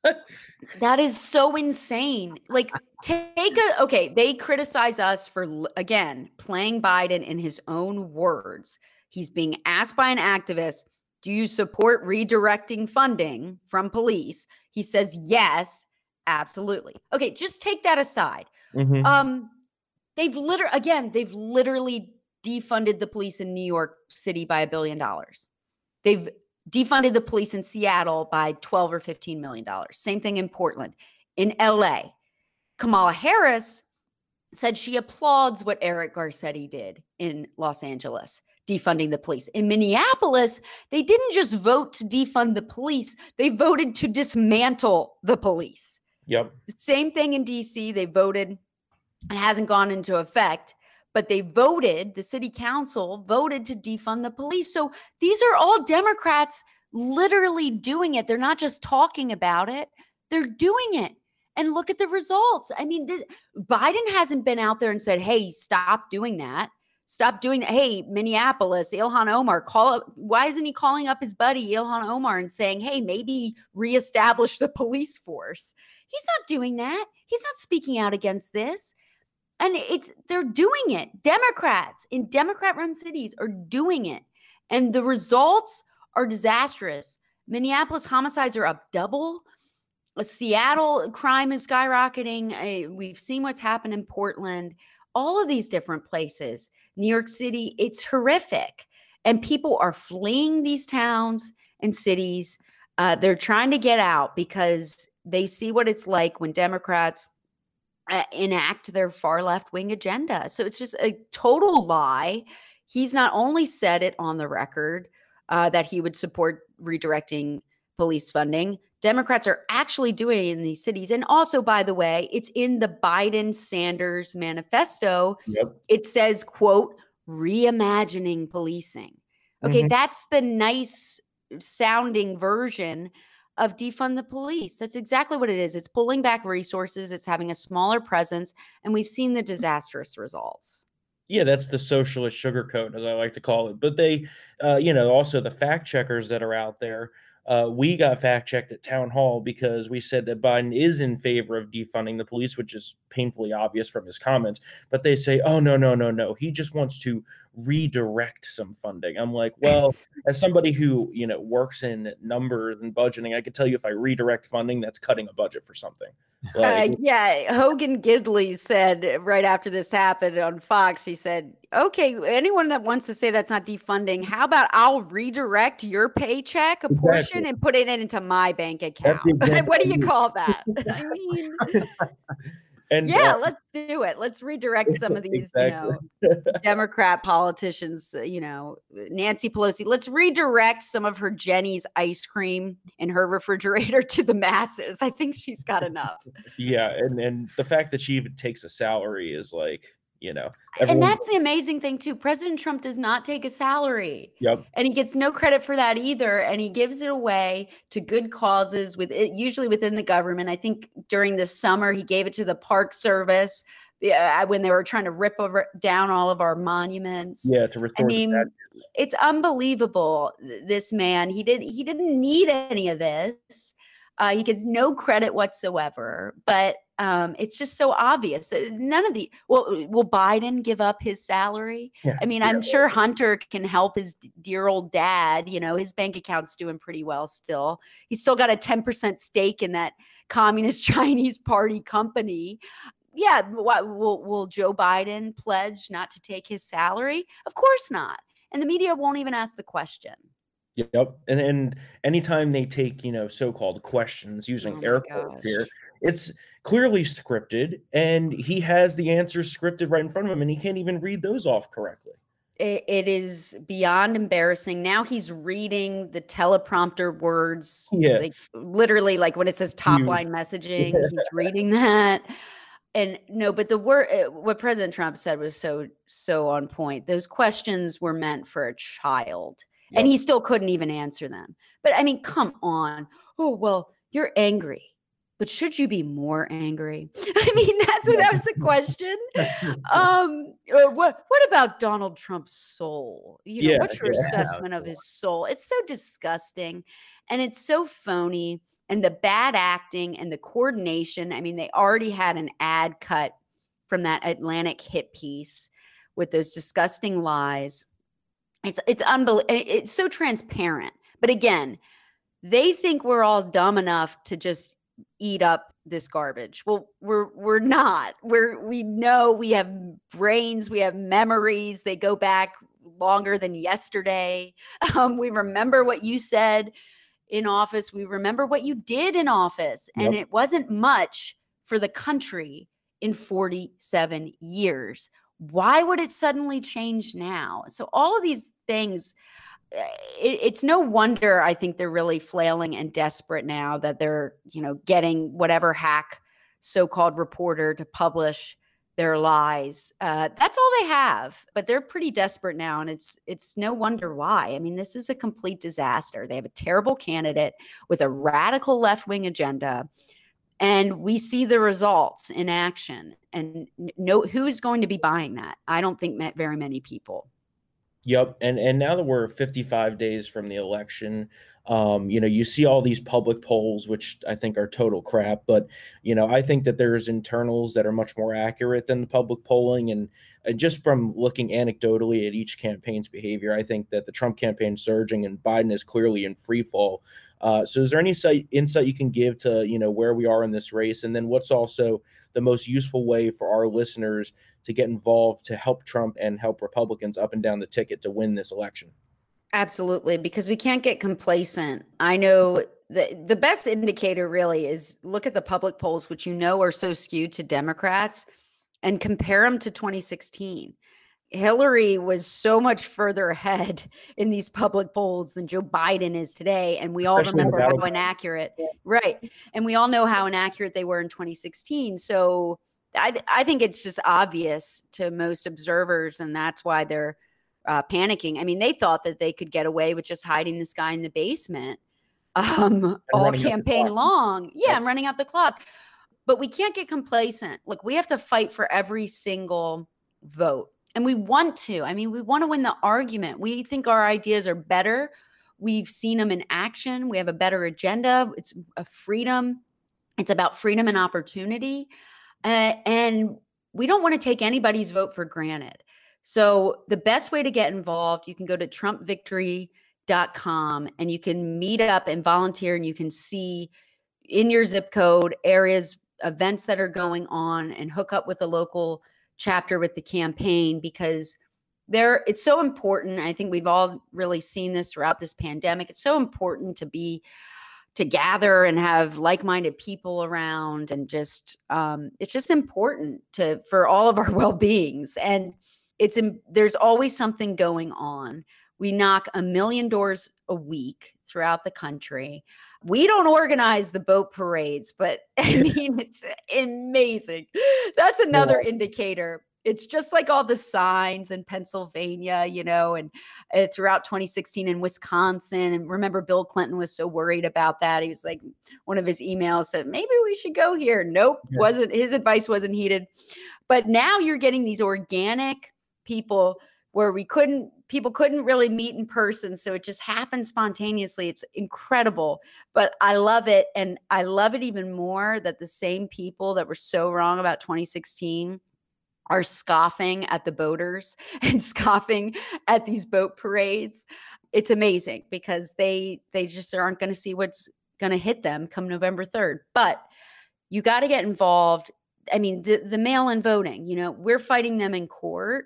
that is so insane. Like, take a okay, they criticize us for again playing Biden in his own words. He's being asked by an activist do you support redirecting funding from police? He says, Yes, absolutely. Okay, just take that aside. Mm-hmm. Um, they've literally, again, they've literally defunded the police in New York City by a billion dollars. They've defunded the police in Seattle by 12 or 15 million dollars. Same thing in Portland. In LA, Kamala Harris said she applauds what Eric Garcetti did in Los Angeles defunding the police. In Minneapolis, they didn't just vote to defund the police, they voted to dismantle the police. Yep. Same thing in DC. They voted, it hasn't gone into effect, but they voted, the city council voted to defund the police. So these are all Democrats literally doing it. They're not just talking about it, they're doing it. And look at the results. I mean, th- Biden hasn't been out there and said, hey, stop doing that. Stop doing that. Hey, Minneapolis, Ilhan Omar, call up. Why isn't he calling up his buddy Ilhan Omar and saying, hey, maybe reestablish the police force? He's not doing that. He's not speaking out against this. And it's they're doing it. Democrats in Democrat run cities are doing it. And the results are disastrous. Minneapolis homicides are up double. Seattle crime is skyrocketing. Eh, we've seen what's happened in Portland all of these different places. New York City, it's horrific. And people are fleeing these towns and cities. Uh, they're trying to get out because they see what it's like when Democrats uh, enact their far left wing agenda. So it's just a total lie. He's not only said it on the record uh, that he would support redirecting police funding, Democrats are actually doing in these cities. And also, by the way, it's in the Biden Sanders manifesto. Yep. It says, quote, reimagining policing. Okay, mm-hmm. that's the nice sounding version of defund the police. That's exactly what it is. It's pulling back resources, it's having a smaller presence, and we've seen the disastrous results. Yeah, that's the socialist sugarcoat, as I like to call it. But they, uh, you know, also the fact checkers that are out there uh, we got fact checked at town hall because we said that Biden is in favor of defunding the police, which is painfully obvious from his comments. But they say, oh, no, no, no, no. He just wants to redirect some funding. I'm like, well, as somebody who, you know, works in numbers and budgeting, I could tell you if I redirect funding, that's cutting a budget for something. Like, uh, yeah. Hogan Gidley said right after this happened on Fox, he said, okay, anyone that wants to say that's not defunding, how about I'll redirect your paycheck, a exactly. portion, and put it into my bank account? Exactly what do you call that? I mean, And yeah, uh, let's do it. Let's redirect some of these, Exactly. you know, Democrat politicians, uh, you know, Nancy Pelosi. Let's redirect some of her Jeni's ice cream in her refrigerator to the masses. I think she's got enough. yeah, and and the fact that she even takes a salary is like, you know, and that's the amazing thing too. President Trump does not take a salary. Yep. and he gets no credit for that either and he gives it away to good causes with it usually within the government i think during the summer he gave it to the park service yeah, when they were trying to rip over, down all of our monuments Yeah, to restore i mean it's unbelievable this man he did he didn't need any of this uh, he gets no credit whatsoever but um, it's just so obvious that none of the well will biden give up his salary? Yeah, i mean yeah. i'm sure hunter can help his dear old dad you know his bank account's doing pretty well still. He's still got a 10% stake in that communist chinese party company. Yeah what, will, will joe biden pledge not to take his salary? Of course not. And the media won't even ask the question. Yep. And and anytime they take, you know, so-called questions using Oh air quotes here, it's clearly scripted and he has the answers scripted right in front of him and he can't even read those off correctly. it, it is beyond embarrassing. Now he's reading the teleprompter words, Yeah. like literally, like when it says top You- line messaging, he's reading that. And no, but the word, uh, what President Trump said was so so on point. Those questions were meant for a child, and he still couldn't even answer them. But I mean, come on. Oh well, you're angry. But should you be more angry? I mean, that's what that was the question. Um what what about donald trump's soul? You know Yeah, what's your yeah. assessment of his soul? It's so disgusting and it's so phony and the bad acting and the coordination. I mean they already had an ad cut from that atlantic hit piece with those disgusting lies. It's it's unbelievable it's so transparent. But again they think we're all dumb enough to just eat up this garbage. Well, we're we're not. We're we know we have brains, we have memories. They go back longer than yesterday. Um, we remember what you said in office. We remember what you did in office, and it wasn't much for the country in 47 years. Why would it suddenly change now? So all of these things it, it's no wonder I think they're really flailing and desperate now that they're, you know, getting whatever hack so-called reporter to publish their lies. Uh, that's all they have, but they're pretty desperate now, and it's it's no wonder why. I mean, this is a complete disaster. They have a terrible candidate with a radical left-wing agenda, and we see the results in action. And no, who's going to be buying that? I don't think ma- very many people. Yep, and and now that we're 55 days from the election, um, you know, you see all these public polls, which I think are total crap. But you know, I think that there's internals that are much more accurate than the public polling, and, and just from looking anecdotally at each campaign's behavior, I think that the Trump campaign surging and Biden is clearly in free fall. Uh, so, is there any insight insight you can give to you know where we are in this race, and then what's also the most useful way for our listeners to get involved to help Trump and help Republicans up and down the ticket to win this election. Absolutely, because we can't get complacent. I know the the best indicator really is look at the public polls, which you know are so skewed to Democrats, and compare them to 2016. Hillary was so much further ahead in these public polls than Joe Biden is today, and we all Especially remember how inaccurate, right? And we all know how inaccurate they were in 2016. So I I think it's just obvious to most observers, and that's why they're uh, panicking. I mean, they thought that they could get away with just hiding this guy in the basement um, all running out the campaign long. Yeah, I'm running out the clock. But we can't get complacent. Look, we have to fight for every single vote. And we want to. I mean, we want to win the argument. We think our ideas are better. We've seen them in action. We have a better agenda. It's a freedom. It's about freedom and opportunity. Uh, and we don't want to take anybody's vote for granted. So the best way to get involved, you can go to trumpvictory.com and you can meet up and volunteer and you can see in your zip code areas, events that are going on and hook up with a local chapter with the campaign because there it's so important. I think we've all really seen this throughout this pandemic. It's so important to be to gather and have like-minded people around and just um, it's just important to for all of our well-beings and it's in, there's always something going on we knock a million doors a week throughout the country we don't organize the boat parades but i mean it's amazing that's another yeah. indicator it's just like all the signs in Pennsylvania, you know, and uh, throughout 2016 in Wisconsin. And remember, Bill Clinton was so worried about that. He was like, one of his emails said, maybe we should go here. Nope, yeah. wasn't his advice wasn't heeded. But now you're getting these organic people where we couldn't people couldn't really meet in person so it just happened spontaneously it's incredible but i love it and i love it even more that the same people that were so wrong about 2016 are scoffing at the boaters and scoffing at these boat parades. It's amazing because they they just aren't going to see what's going to hit them come november 3rd but you got to get involved. I mean the, the mail-in voting you know we're fighting them in court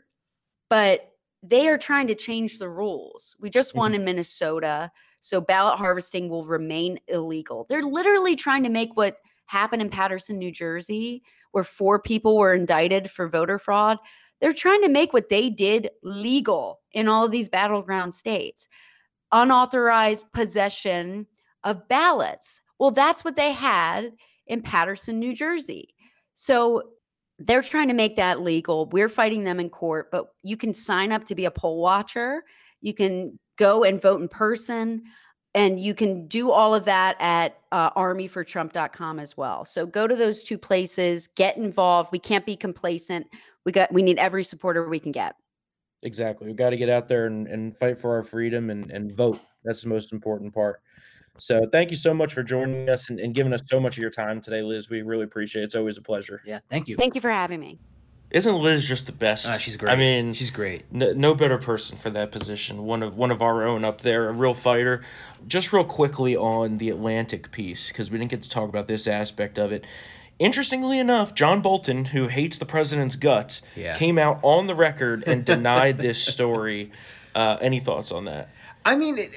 but they are trying to change the rules we just won mm-hmm. in minnesota so ballot harvesting will remain illegal they're literally trying to make what happened in paterson new jersey where four people were indicted for voter fraud. They're trying to make what they did legal in all of these battleground states unauthorized possession of ballots. Well, that's what they had in Paterson, New Jersey. So they're trying to make that legal. We're fighting them in court, but you can sign up to be a poll watcher. You can go and vote in person and you can do all of that at uh, armyfortrump.com as well so go to those two places get involved we can't be complacent we got we need every supporter we can get exactly we got to get out there and, and fight for our freedom and, and vote that's the most important part so thank you so much for joining us and, and giving us so much of your time today liz we really appreciate it it's always a pleasure yeah thank you thank you for having me isn't Liz just the best? Uh, she's great. I mean, she's great. No, no, better person for that position. One of one of our own up there, a real fighter. Just real quickly on the Atlantic piece because we didn't get to talk about this aspect of it. Interestingly enough, John Bolton, who hates the president's guts, yeah. came out on the record and denied this story. Uh, any thoughts on that? I mean, it,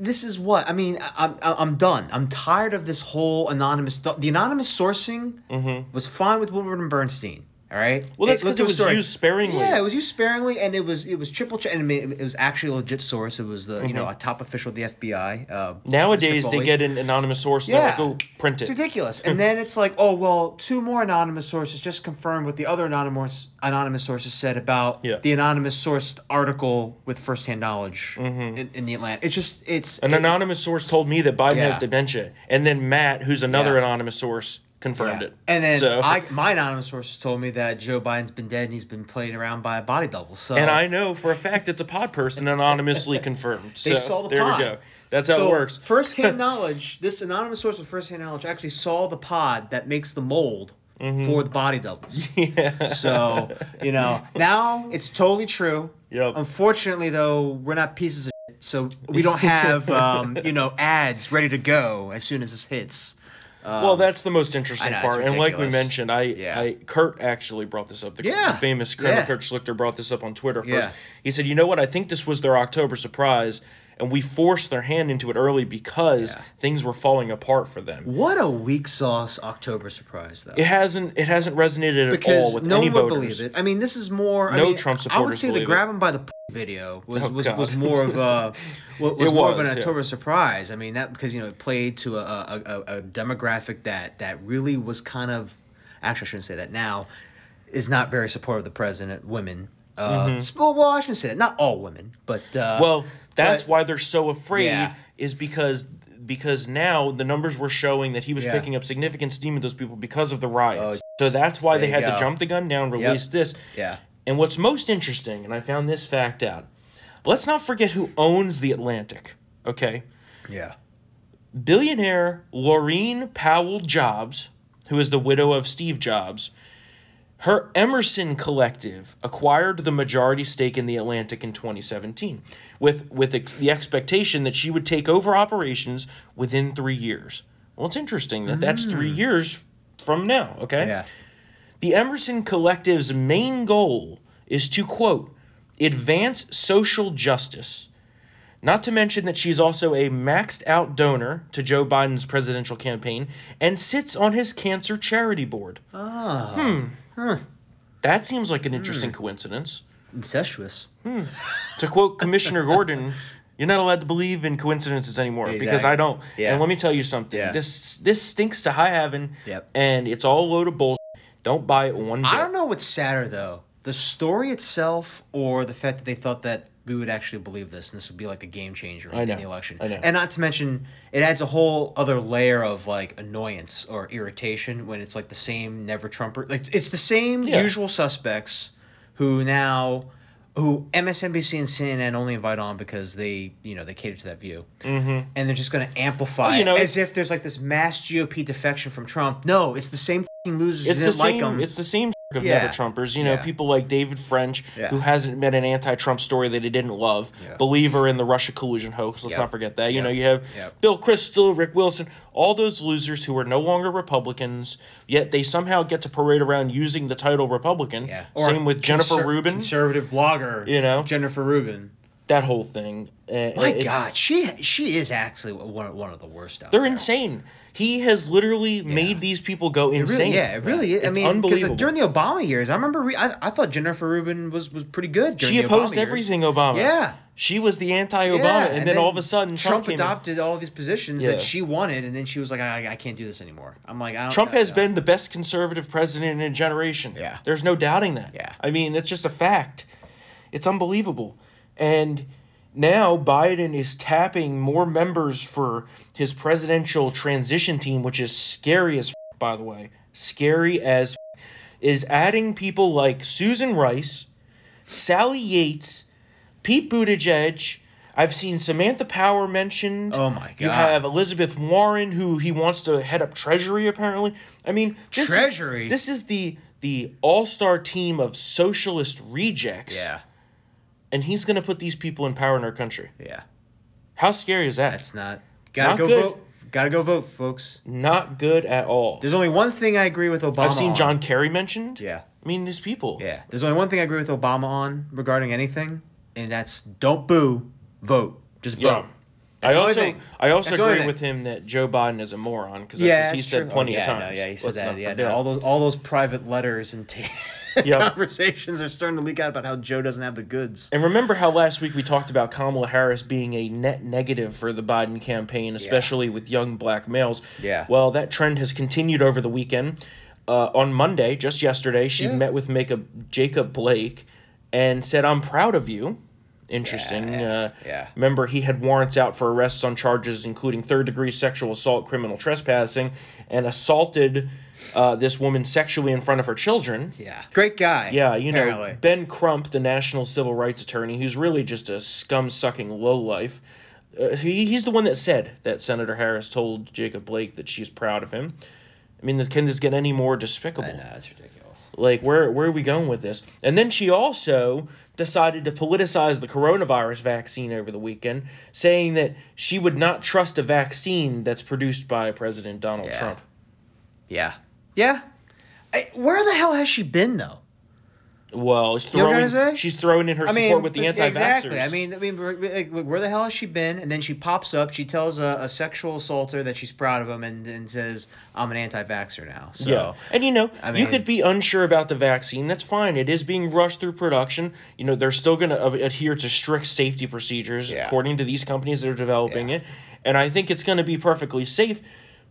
this is what I mean. I'm I'm done. I'm tired of this whole anonymous. The anonymous sourcing mm-hmm. was fine with Woodward and Bernstein. All right. Well, that's because it, it, was story. used sparingly. Yeah, it was used sparingly, and it was it was triple check, and it was actually a legit source. It was the mm-hmm. you know mm-hmm. a top official of the FBI. Uh, Nowadays, they get an anonymous source. And yeah, go print it. It's ridiculous. and then it's like, oh well, two more anonymous sources just confirmed what the other anonymous anonymous sources said about yeah. the anonymous sourced article with firsthand knowledge mm-hmm. in, in, the Atlantic. It's just it's an it, anonymous source told me that Biden yeah. has dementia, and then Matt, who's another yeah. anonymous source confirmed yeah. it. And then so. I, my anonymous sources told me that Joe Biden's been dead and he's been played around by a body double. So and I know for a fact it's a pod person anonymously confirmed. they so saw the there pod. we go. That's how so, it works. firsthand knowledge. This anonymous source with firsthand knowledge actually saw the pod that makes the mold. Mm-hmm. For the body doubles. Yeah. So, you know, now it's totally true. Yep. Unfortunately, though, we're not pieces of shit, so we don't have, um, you know, ads ready to go as soon as this hits. Um, well, that's the most interesting know, part, and like we mentioned, I, yeah. I Kurt actually brought this up. The, yeah. the famous Colonel yeah. Kurt Schlichter brought this up on Twitter first. Yeah. He said, "You know what? I think this was their October surprise." and we forced their hand into it early because yeah. things were falling apart for them. What a weak sauce October surprise, though. It hasn't it hasn't resonated because at all with no any one voters. would believe it. I mean, this is more. I no mean, Trump supporters. I would say the grab him by the video was, oh, was, was more of a was, was more was, of an October yeah. surprise. I mean that because you know it played to a, a, a, a demographic that that really was kind of actually I shouldn't say that now is not very supportive of the president. Women. Uh, mm-hmm. Well, I shouldn't say that. Not all women, but uh, well, that's but, why they're so afraid. Yeah. Is because because now the numbers were showing that he was yeah. picking up significant steam with those people because of the riots. Oh, so that's why they had to jump the gun down, release yep. this. Yeah. And what's most interesting, and I found this fact out. Let's not forget who owns the Atlantic. Okay. Yeah. Billionaire Laurene Powell Jobs, who is the widow of Steve Jobs, her Emerson Collective acquired the majority stake in the Atlantic in 2017 with, with ex- the expectation that she would take over operations within three years. Well, it's interesting that mm. that's three mm. years from now, okay? Yeah. The Emerson Collective's main goal is to, quote, advance social justice Not to mention that she's also a maxed out donor to Joe Biden's presidential campaign and sits on his cancer charity board. Oh. Hmm. That seems like an interesting coincidence. Incestuous. Hmm. To quote Commissioner Gordon, you're not allowed to believe in coincidences anymore because I don't. Yeah. And let me tell you something. Yeah. This this stinks to high heaven. Yep. And it's all a load of bullshit. Don't buy it one bit. I don't know what's sadder though, the story itself or the fact that they thought that we would actually believe this and this would be like a game changer I in the election. I know. And not to mention, it adds a whole other layer of like annoyance or irritation when it's like the same never Trumper. Like it's the same Yeah. usual suspects who now. Who MSNBC and CNN only invite on because they, you know, they cater to that view, mm-hmm. and they're just going to amplify Well, you know, as if there's like this mass GOP defection from Trump. No, it's the same losers It's who the didn't like same. him. it's the same of Yeah. never Trumpers. You know, Yeah. people like David French, Yeah. who hasn't been an anti-Trump story that he didn't love. Believer in the Russia collusion hoax. Let's not forget that. You know, you have. Bill Kristol, Rick Wilson, all those losers who are no longer Republicans, yet they somehow get to parade around using the title Republican. Yeah. Same with Jennifer conser- Rubin. conservative blogger. You know? Jennifer Rubin. that whole thing. Uh, My God, she she is actually one of, one of the worst out They're there. insane. He has literally made these people go insane. really, yeah, it really is. I It's mean, because unbelievable. during the Obama years, I remember re- I, I thought Jennifer Rubin was was pretty good. During she the opposed Obama years. everything Obama. Yeah. She was the anti-Obama, Yeah, and, then, all of a sudden Trump, Trump, came in. adopted all these positions Yeah. that she wanted, and then she was like, I, I can't do this anymore. I'm like, I don't, Trump I- has I- been the best conservative president in a generation. Yeah. There's no doubting that. Yeah. I mean, it's just a fact. It's unbelievable. And now Biden is tapping more members for his presidential transition team, which is scary as f- by the way. Scary as f- is adding people like Susan Rice, Sally Yates, Pete Buttigieg. I've seen Samantha Power mentioned. Oh my god! You have Elizabeth Warren, who he wants to head up Treasury. Apparently, I mean, this, Treasury? This is the the all star team of socialist rejects. Yeah, and he's going to put these people in power in our country. yeah. How scary is that? That's not. Gotta Not go good. vote. Gotta go vote, folks. Not good at all. There's only one thing I agree with Obama. I've seen on. John Kerry mentioned. Yeah. I mean, these people. Yeah. There's only one thing I agree with Obama on regarding anything, and that's don't boo, vote. Just vote. I That's only also. I also That's agree with him that Joe Biden is a moron because that's yeah, what he said true. Oh, plenty oh, of times. No, yeah, he said Let's that. Yeah, no, all those all those private letters and ta- Yep. conversations are starting to leak out about how Joe doesn't have the goods. And remember how last week we talked about Kamala Harris being a net negative for the Biden campaign, especially with young black males. Yeah. Well, that trend has continued over the weekend. Uh, on Monday, just yesterday, she Yeah. met with Jacob Blake and said, I'm proud of you. Interesting. Yeah, uh, yeah. Remember, he had warrants out for arrests on charges including third degree sexual assault, criminal trespassing, and assaulted uh, this woman sexually in front of her children. Yeah, great guy. Yeah, you know, apparently. Ben Crump, the national civil rights attorney, who's really just a scum sucking lowlife. Uh, he, he's the one that said that Senator Harris told Jacob Blake that she's proud of him. I mean, can this get any more despicable? I know that's ridiculous. Like, where where are we going with this? And then she also decided to politicize the coronavirus vaccine over the weekend, saying that she would not trust a vaccine that's produced by President Donald Yeah. Trump. Yeah, yeah. I, where the hell has she been though? Well, she's throwing, to say? she's throwing in her I support mean, with the anti-vaxxers. exactly. I mean, I mean, like, where the hell has she been? And then she pops up. She tells a, a sexual assaulter that she's proud of him, and, and says, "I'm an anti-vaxxer now." So, yeah, and you know, I you could be unsure about the vaccine. That's fine. It is being rushed through production. You know, they're still going to adhere to strict safety procedures Yeah. according to these companies that are developing Yeah. it, and I think it's going to be perfectly safe.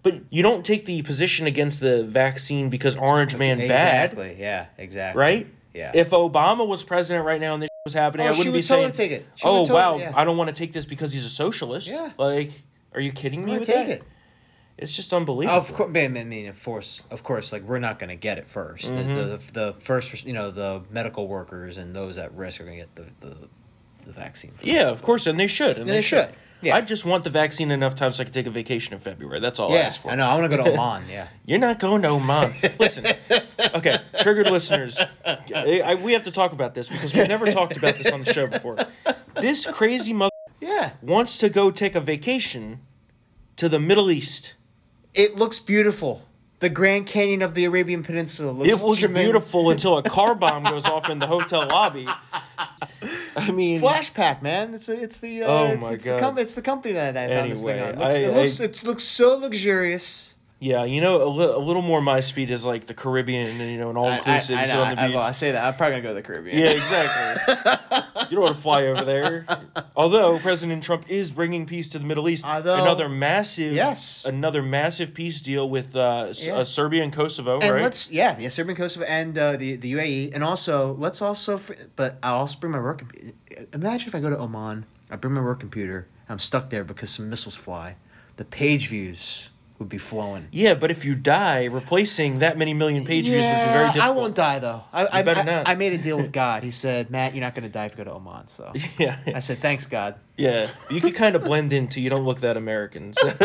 But you don't take the position against the vaccine because Orange Man bad, exactly. Yeah, exactly. right? Yeah. If Obama was president right now and this was happening, Oh, I wouldn't be would totally saying, take it. She would "Oh totally- wow, yeah. I don't want to take this because he's a socialist." Yeah. Like, are you kidding me I'm with take that? it. It's just unbelievable. Of course, I mean, of course, of course, like we're not going to get it 1st The, Mm-hmm. the, the first, you know, the medical workers and those at risk are going to get the, the, the vaccine. First. Yeah, of course, and they should. And Yeah, they, they should. should. Yeah. I just want the vaccine enough time so I can take a vacation in February. That's all I yeah. ask for. I know. I want to go to Oman. Yeah. You're not going to Oman. Listen, okay, triggered listeners, I, I- we have to talk about this because we've never talked about this on the show before. This crazy mother Yeah. wants to go take a vacation to the Middle East. It looks beautiful. The Grand Canyon of the Arabian Peninsula looks. It was tremendous. beautiful until a car bomb goes off in the hotel lobby. I mean, Flashpack, man. It's a, it's the uh, Oh it's, my it's God. The com- it's the company that I found this thing on. It looks, I- it, looks I- it looks so luxurious. Yeah, you know, a, li- a little more my speed is like the Caribbean, and you know, an all inclusive I, I, know, on the I, beach. well, I say that. I'm probably gonna go to the Caribbean. yeah, exactly. you don't want to fly over there. Although President Trump is bringing peace to the Middle East, Although- another massive, Yes. another massive peace deal with uh, S- Yeah. uh, Serbia and Kosovo, And right? let's yeah, yeah, Serbian Kosovo and uh, the the UAE, and also let's also, fr- but I'll also bring my work. Imagine if I go to Oman, I bring my work computer, I'm stuck there because some missiles fly. The page views would be flowing. yeah, but if you die, replacing that many million page views would be very difficult. I won't die though. I I, better I, not. I made a deal with God. He said, Matt, you're not gonna die if you go to Oman. So Yeah, I said, thanks God. yeah. You could kind of blend into. You don't look that American. so-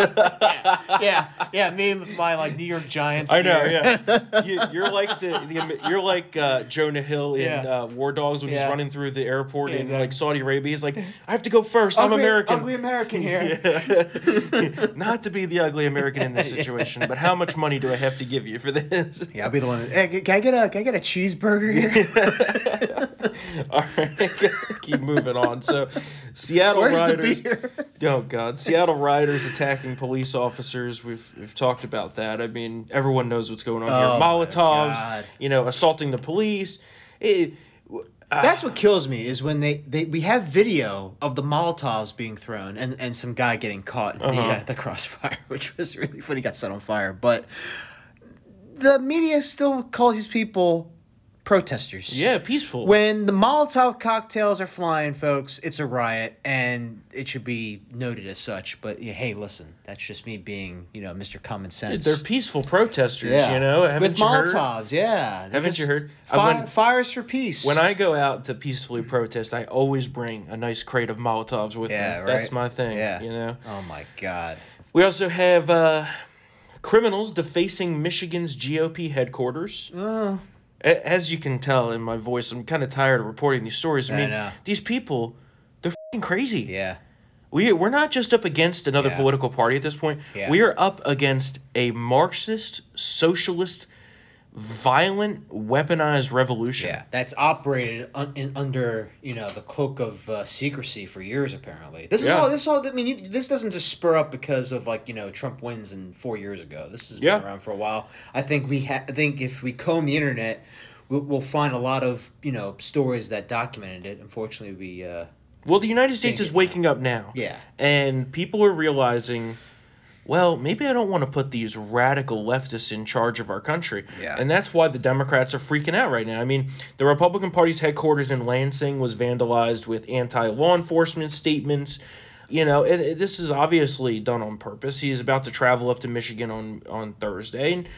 yeah, yeah. Me and my like New York Giants. I know, yeah. You, you're like the, the you're like uh, Jonah Hill in Yeah. uh, War Dogs when he's running through the airport Yeah, in exactly. like Saudi Arabia. He's like, I have to go first. I'm Ugly- American. Ugly American here. Not to be the ugly American in this situation, but how much money do I have to give you for this? Yeah, I'll be the one. That, hey, can I get a can I get a cheeseburger here? All right, keep moving on. So, Seattle Where's the Riders. beer? Oh God, Seattle rioters attacking police officers. We've we've talked about that. I mean, everyone knows what's going on Oh, here. Molotovs, you know, assaulting the police. It, That's what kills me is when they, they we have video of the Molotovs being thrown and, and some guy getting caught in the, Uh-huh. uh, the crossfire, which was really funny. He got set on fire, but the media still calls these people protesters. yeah, peaceful. When the Molotov cocktails are flying, folks, it's a riot, and it should be noted as such. But yeah, hey, listen, that's just me being, you know, Mr. Common Sense. They're peaceful protesters, you know. Haven't with you heard? Molotovs, yeah. They're Haven't you heard? Uh, Fi- when- fires for peace. When I go out to peacefully protest, I always bring a nice crate of Molotovs with Yeah, me. That's my thing. Yeah. You know. oh my god. We also have uh, criminals defacing Michigan's GOP headquarters. Oh. As you can tell in my voice, I'm kind of tired of reporting these stories. I I mean, know. these people, they're fing crazy. Yeah. We we're not just up against another Yeah. political party at this point. Yeah. We are up against a Marxist, socialist, violent, weaponized revolution. Yeah, that's operated un- in, under you know the cloak of uh, secrecy for years. Apparently, this is Yeah. all. This is all. I mean, you, this doesn't just spur up because of like you know Trump wins in four years ago. This has Yeah. been around for a while. I think we. Ha- I think if we comb the internet, we'll, we'll find a lot of you know stories that documented it. Unfortunately, we. Uh, Well, the United States is waking up now. Yeah. And people are realizing, well, maybe I don't want to put these radical leftists in charge of our country. Yeah. And that's why the Democrats are freaking out right now. I mean, the Republican Party's headquarters in Lansing was vandalized with anti law enforcement statements. You know, it, it- this is obviously done on purpose. He is about to travel up to Michigan on, on Thursday. And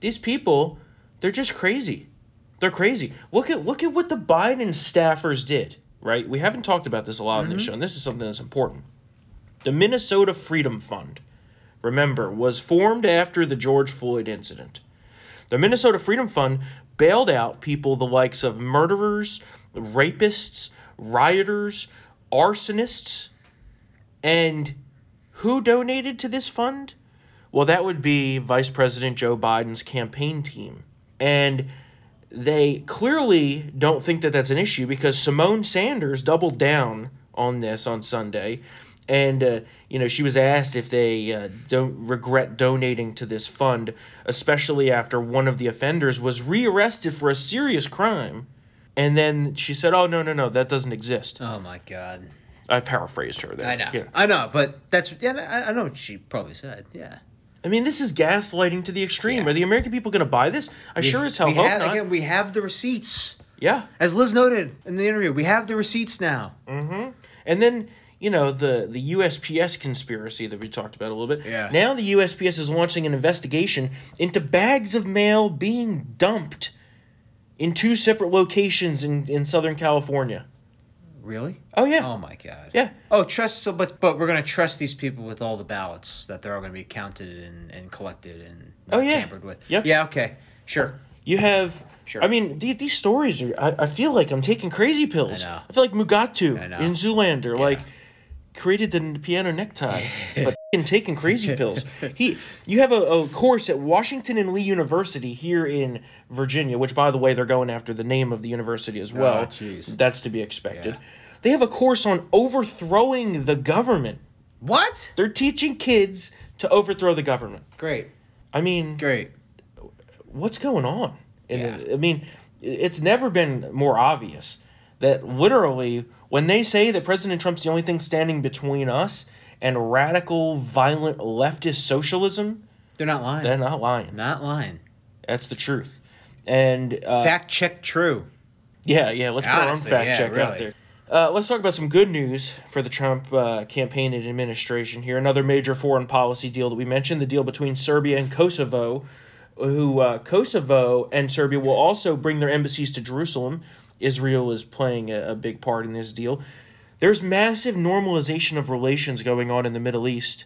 these people, they're just crazy. They're crazy. Look at look at what the Biden staffers did, right? We haven't talked about this a lot on this mm-hmm. show, and this is something that's important. The Minnesota Freedom Fund, remember, was formed after the George Floyd incident. The Minnesota Freedom Fund bailed out people the likes of murderers, rapists, rioters, arsonists, and who donated to this fund? Well, that would be Vice President Joe Biden's campaign team. And they clearly don't think that that's an issue because Symone Sanders doubled down on this on Sunday. And, uh, you know, she was asked if they uh, don't regret donating to this fund, especially after one of the offenders was rearrested for a serious crime. And then she said, oh, no, no, no, that doesn't exist. oh my god. I paraphrased her there. I know. Yeah. I know, but that's yeah. I, I know what she probably said. Yeah. I mean, this is gaslighting to the extreme. Yeah. Are the American people going to buy this? I sure as hell we hope have, not. Again, we have the receipts. yeah. As Liz noted in the interview, we have the receipts now. Mm-hmm. And then, you know, the, the USPS conspiracy that we talked about a little bit. Yeah. Now the USPS is launching an investigation into bags of mail being dumped in two separate locations in, in Southern California. Really? Oh, yeah. Oh my god. Yeah. Oh, trust. So, but but we're gonna trust these people with all the ballots that they're all gonna be counted and, and collected and Oh, yeah. tampered with. Yep. Yeah. Okay. Sure. You have. Sure. I mean, the, these stories are. I, I feel like I'm taking crazy pills. I know. I feel like Mugatu in Zoolander, like created the piano necktie, but taking crazy pills. He, you have a, a course at Washington and Lee University here in Virginia, which, by the way, they're going after the name of the university as oh, well. jeez. That's to be expected. Yeah. They have a course on overthrowing the government. What? They're teaching kids to overthrow the government. Great. I mean, Great. what's going on? And Yeah. I mean, it's never been more obvious that literally when they say that President Trump's the only thing standing between us and radical, violent leftist socialism, They're not lying. they're not lying. not lying. That's the truth. And uh, Fact check true. yeah, yeah, let's put our own fact yeah, check out there. Uh, let's talk about some good news for the Trump uh, campaign and administration here. Another major foreign policy deal that we mentioned the deal between Serbia and Kosovo, who uh, Kosovo and Serbia will also bring their embassies to Jerusalem. Israel is playing a, a big part in this deal. There's massive normalization of relations going on in the Middle East,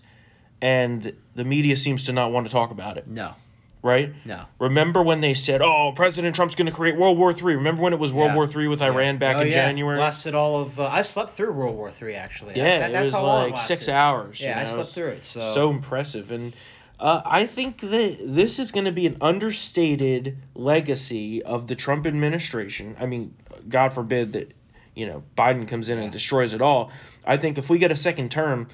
and the media seems to not want to talk about it No. right? No. Remember when they said, "Oh, President Trump's going to create World War III"? Remember when it was World Yeah. War III with Iran back Oh, in yeah. January? Lasted all of. Uh, I slept through World War Three actually. yeah, That- it that's was how long it like six hours. you Yeah, I slept through it. So, So impressive, and uh, I think that this is going to be an understated legacy of the Trump administration. I mean, God forbid that you know Biden comes in and destroys it all. I think if we get a second term.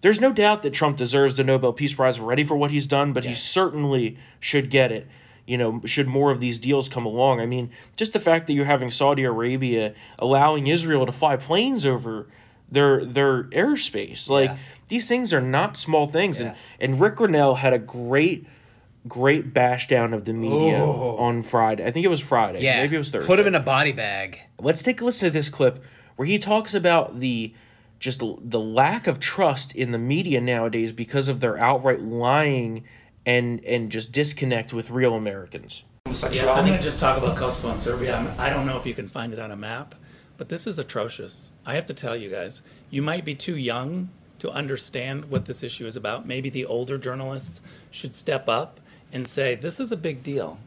There's no doubt that Trump deserves the Nobel Peace Prize already for what he's done, but he certainly should get it. You know, should more of these deals come along. I mean, just the fact that you're having Saudi Arabia allowing Israel to fly planes over their their airspace, like Yeah. these things are not small things. Yeah. And and Rick Grinnell had a great, great bash down of the media Oh. on Friday. I think it was Friday. yeah, maybe it was Thursday. Put him in a body bag. Let's take a listen to this clip where he talks about the just the, the lack of trust in the media nowadays because of their outright lying and and just disconnect with real Americans. Yeah, I'm going to just talk about Kosovo and Serbia. I don't know if you can find it on a map, but this is atrocious. I have to tell you guys, you might be too young to understand what this issue is about. Maybe the older journalists should step up and say, this is a big deal.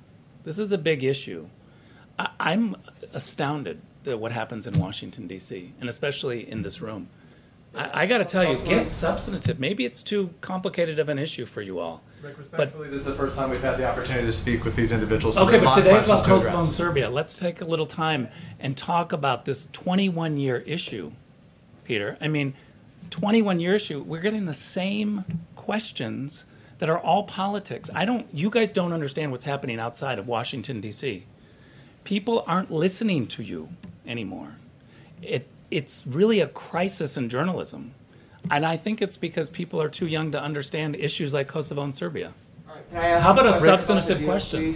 This is a big issue. I, I'm astounded at what happens in Washington, D.C., and especially in this room. I, I got to tell you, get substantive. Maybe it's too complicated of an issue for you all. Rick, respectfully, this is the first time we've had the opportunity to speak with these individuals. so Okay, we have a but today's about Kosovo and. Serbia. Let's take a little time and talk about this 21 year issue, Peter. I mean, 21 year issue, we're getting the same questions that are all politics. I don't, you guys don't understand what's happening outside of Washington, D.C. People aren't listening to you anymore. It, it's really a crisis in journalism. And I think it's because people are too young to understand issues like Kosovo and Serbia. How about a substantive question?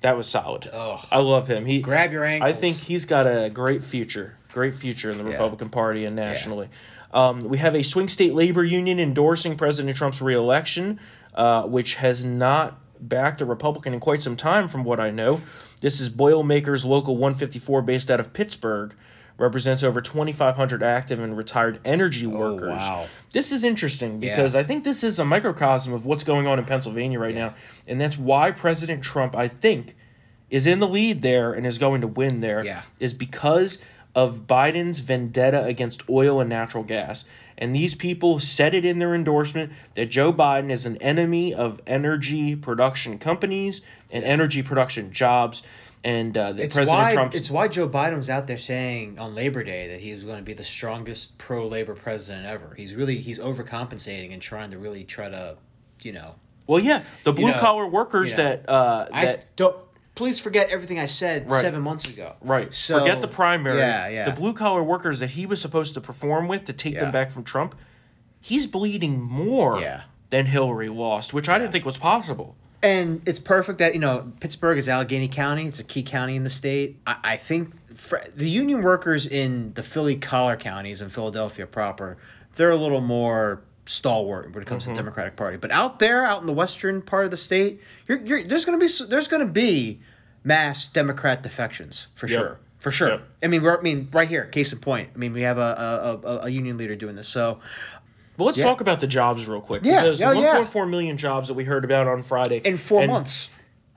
That was solid. Ugh. I love him. He Grab your ankles. I think he's got a great future, great future in the Republican Party and nationally. Um, we have a swing state labor union endorsing President Trump's reelection, uh, which has not backed a Republican in quite some time, from what I know. This is Boilermakers Local 154, based out of Pittsburgh. Represents over 2,500 active and retired energy oh, workers. wow. This is interesting because I think this is a microcosm of what's going on in Pennsylvania right now. And that's why President Trump, I think, is in the lead there and is going to win there. Yeah. Is because of Biden's vendetta against oil and natural gas. And these people said it in their endorsement that Joe Biden is an enemy of energy production companies and energy production jobs. And uh, It's President why Trump's it's why Joe Biden was out there saying on Labor Day that he was going to be the strongest pro labor president ever. He's really he's overcompensating and trying to really try to, you know. well, yeah, the blue know, collar workers you know, that uh, I that don't. Please forget everything I said Right. seven months ago. Right. So Forget the primary. Yeah, yeah. The blue collar workers that he was supposed to perform with to take Yeah. them back from Trump, he's bleeding more Yeah. than Hillary lost, which I didn't think was possible. And it's perfect that you know Pittsburgh is Allegheny County. It's a key county in the state. I, I think fr the union workers in the Philly collar counties and Philadelphia proper, they're a little more stalwart when it comes to the Democratic Party. But out there, out in the western part of the state, you're, you're, there's gonna be there's gonna be mass Democrat defections for Yep. sure. For sure. Yep. I mean, we're, I mean, right here, case in point. I mean, we have a, a, a, a union leader doing this. So, But let's Yeah. talk about the jobs real quick. Yeah, Because yeah, the yeah. 1.4 million jobs that we heard about on Friday. in four months,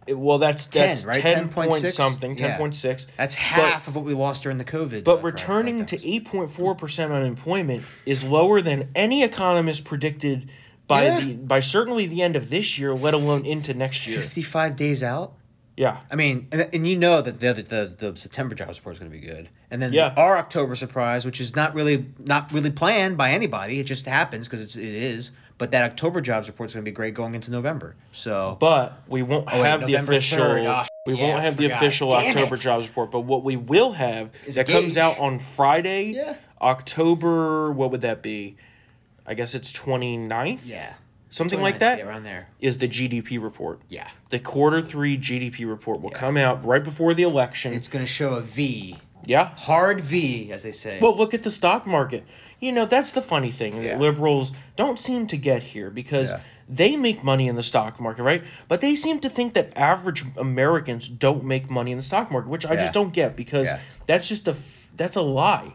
it- well, that's 10, that's right? 10 point 10.6? something, Yeah. 10.6. that's half of what we lost during the COVID. But uh, returning to 8.4% unemployment is lower than any economist predicted by the by certainly the end of this year, let alone into next year. 55 days out Yeah. I mean, and, and you know that the, the the September jobs report is going to be good, and then Yeah. our October surprise, which is not really not really planned by anybody, it just happens because it's it is. But that October jobs report is going to be great going into November. So But we won't Oh, wait, have the November official. 3rd. Ah, we yeah, won't have the official Damn October it. jobs report. But what we will have Is that comes out on Friday, Yeah. October. What would that be? I guess it's 29th? yeah, something like 29th, that. yeah, around there. Is the GDP report? Yeah, The quarter three GDP report will Yeah. come out right before the election. it's going to show a V, yeah. hard V, as they say. Well, look at the stock market. You know, that's the funny thing Yeah. liberals don't seem to get here because Yeah. they make money in the stock market, right? But they seem to think that average Americans don't make money in the stock market, which I just don't get because that's just a that's a lie.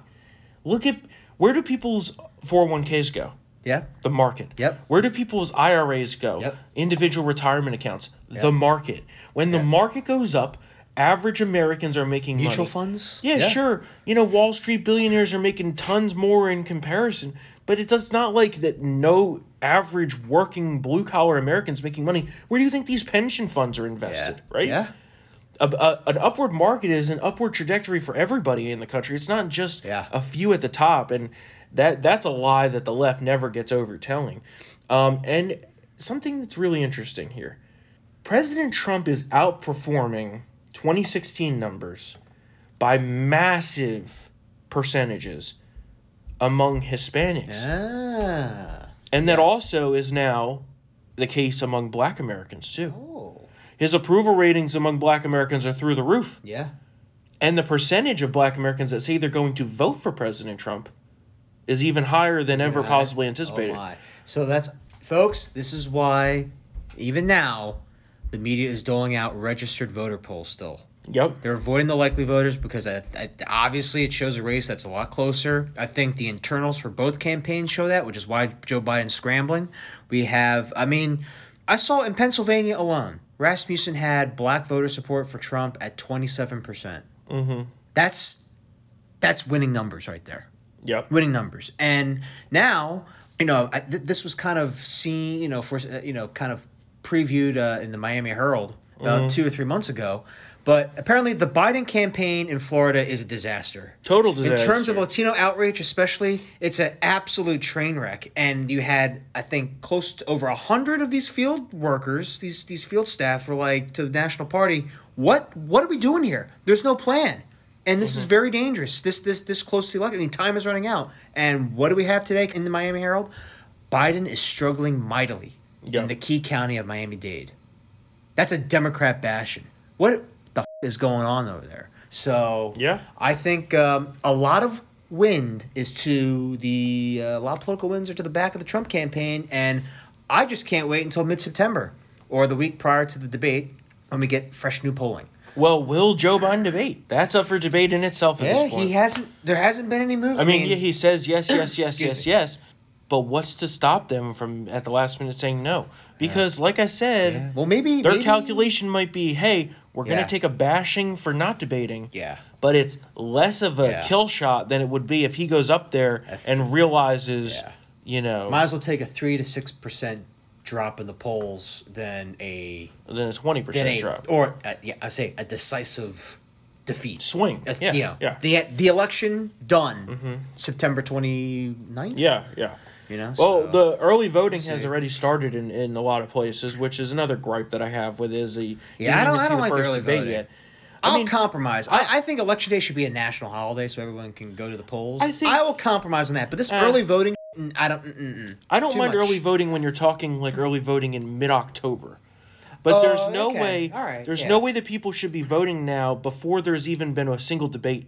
Look at where do people's 401ks go? Yeah, The market. Yep. Where do people's IRAs go? Yep. Individual retirement accounts. The market. When the market goes up, average Americans are making mutual money. funds. Yeah, sure. You know, Wall Street billionaires are making tons more in comparison, but it does not like that no average working blue collar Americans making money. Where do you think these pension funds are Yeah. invested, right? Yeah, A, a- an upward market is an upward trajectory for everybody in the country. It's not just Yeah. a few at the top, and that that's a lie that the left never gets over telling. Um, and something that's really interesting here, President Trump is outperforming 2016 numbers by massive percentages among Hispanics, ah, and that also is now the case among Black Americans too. oh, His approval ratings among Black Americans are through the roof. yeah, And the percentage of black Americans that say they're going to vote for President Trump is even higher than ever Right. possibly Oh anticipated. my. So that's folks. This is why, even now, the media is doling out registered voter polls. Still, yep. they're avoiding the likely voters because I, I, obviously it shows a race that's a lot closer. I think the internals for both campaigns show that, which is why Joe Biden's scrambling. We have, I mean, I saw in Pennsylvania alone, Rasmussen had black voter support for Trump at twenty seven percent. Mm-hmm. That's that's winning numbers right there Yep. winning numbers. And now, you know, I, th- this was kind of seen, you know, for uh, you know, kind of previewed uh, in the Miami Herald about two or three months ago. But apparently, the Biden campaign in Florida is a disaster. Total disaster. In terms of Latino outreach, especially, it's an absolute train wreck. And you had, I think, close to over a hundred of these field workers, these these field staff, were like to the National Party, "What what are we doing here? There's no plan." And this is Mm-hmm. very dangerous. This this this close to the election. I mean, time is running out. And what do we have today in the Miami Herald? Biden is struggling mightily Yep. in the key county of Miami Dade. That's a Democrat bastion. What the is going on over there? So Yeah. I think um, a lot of wind is to the uh, a lot of political winds are to the back of the Trump campaign, and I just can't wait until mid September or the week prior to the debate when we get fresh new polling. well, will Joe Biden debate? That's up for debate in itself at Yeah, this point. he hasn't. There hasn't been any move. I mean, yeah, he says yes, yes, yes, yes, me. yes. But what's to stop them from at the last minute saying no? Because, like I said, Yeah. Well, maybe their maybe- calculation might be, hey, we're Yeah. going to take a bashing for not debating. Yeah. But it's less of a Yeah. kill shot than it would be if he goes up there If- and realizes, you know, Might as well take a three to six percent drop in the polls than a then it's 20% than a drop. or uh, yeah, I say a decisive defeat. Swing. Uh, Yeah. know, yeah. The the election done September 29th. yeah. Yeah. You know. Well, so- the early voting has already started in, in a lot of places, which is another gripe that I have with is the Yeah, I don't- I don't like the early voting. yet. I'll mean, compromise. I, I think election day should be a national holiday so everyone can go to the polls. I think- I will compromise on that. But this Uh, early voting, I don't. Mm, mm, mm. I don't Too mind much. early voting when you're talking like early voting in mid October. But Oh, there's no okay. way All right, there's yeah. no way that people should be voting now before there's even been a single debate.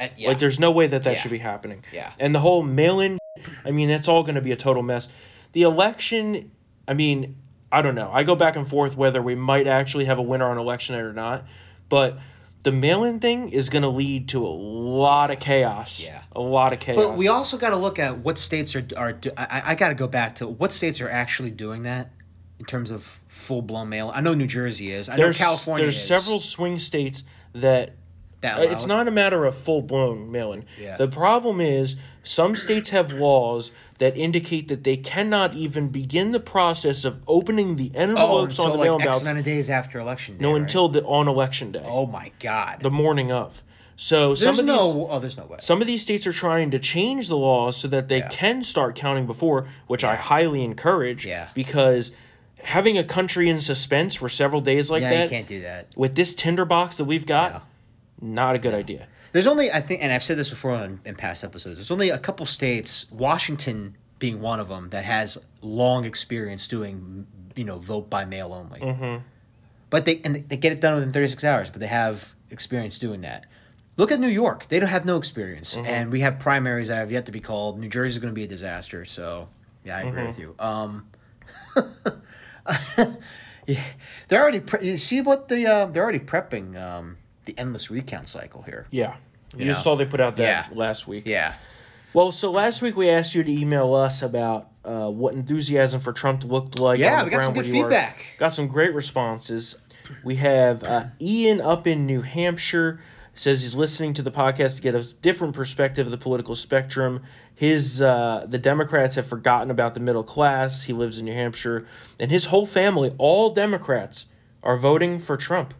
Uh, yeah. Like there's no way that that Yeah. should be happening. Yeah. And the whole mail-in I mean, it's all going to be a total mess. The election, I mean, I don't know. I go back and forth whether we might actually have a winner on election night or not. But the mail-in thing is going to lead to a lot of chaos. Yeah. A lot of chaos. But we also got to look at what states are are. Do, I, I got to go back to what states are actually doing that in terms of full blown mail. I know New Jersey is. I know there's California there's is. several swing states that That Uh, It's not a matter of full blown mail-in. Yeah. The problem is some states have laws that indicate that they cannot even begin the process of opening the Oh, envelopes on until the like mail-in X ballots. amount of days after election day. No, right? until the on election day, Oh my God. the morning of. So some there's of these no. Oh, there's no way. some of these states are trying to change the laws so that they Yeah. can start counting before, which I highly encourage. Yeah. Because having a country in suspense for several days like that. yeah, that you can't do that. with this tinderbox that we've got, Yeah. not a good idea. There's only I think, and I've said this before in, in past episodes. There's only a couple states, Washington being one of them, that has long experience doing, you know, vote by mail only. Mm-hmm. But they and they get it done within 36 hours. But they have experience doing that. Look at New York; they don't have no experience, and we have primaries that have yet to be called. New Jersey's going to be a disaster. So, yeah, I agree with you. Um, yeah, they're already. Pre- you see what the uh, they're already prepping um, the endless recount cycle here. Yeah. You, know? just saw they put out that Yeah. last week. Yeah. Well, so last week we asked you to email us about uh, what enthusiasm for Trump looked like. Yeah, on the we got some good where you are. feedback. Got some great responses. We have uh, Ian up in New Hampshire says he's listening to the podcast to get a different perspective of the political spectrum. His uh, the Democrats have forgotten about the middle class. He lives in New Hampshire, and his whole family, all Democrats, are voting for Trump.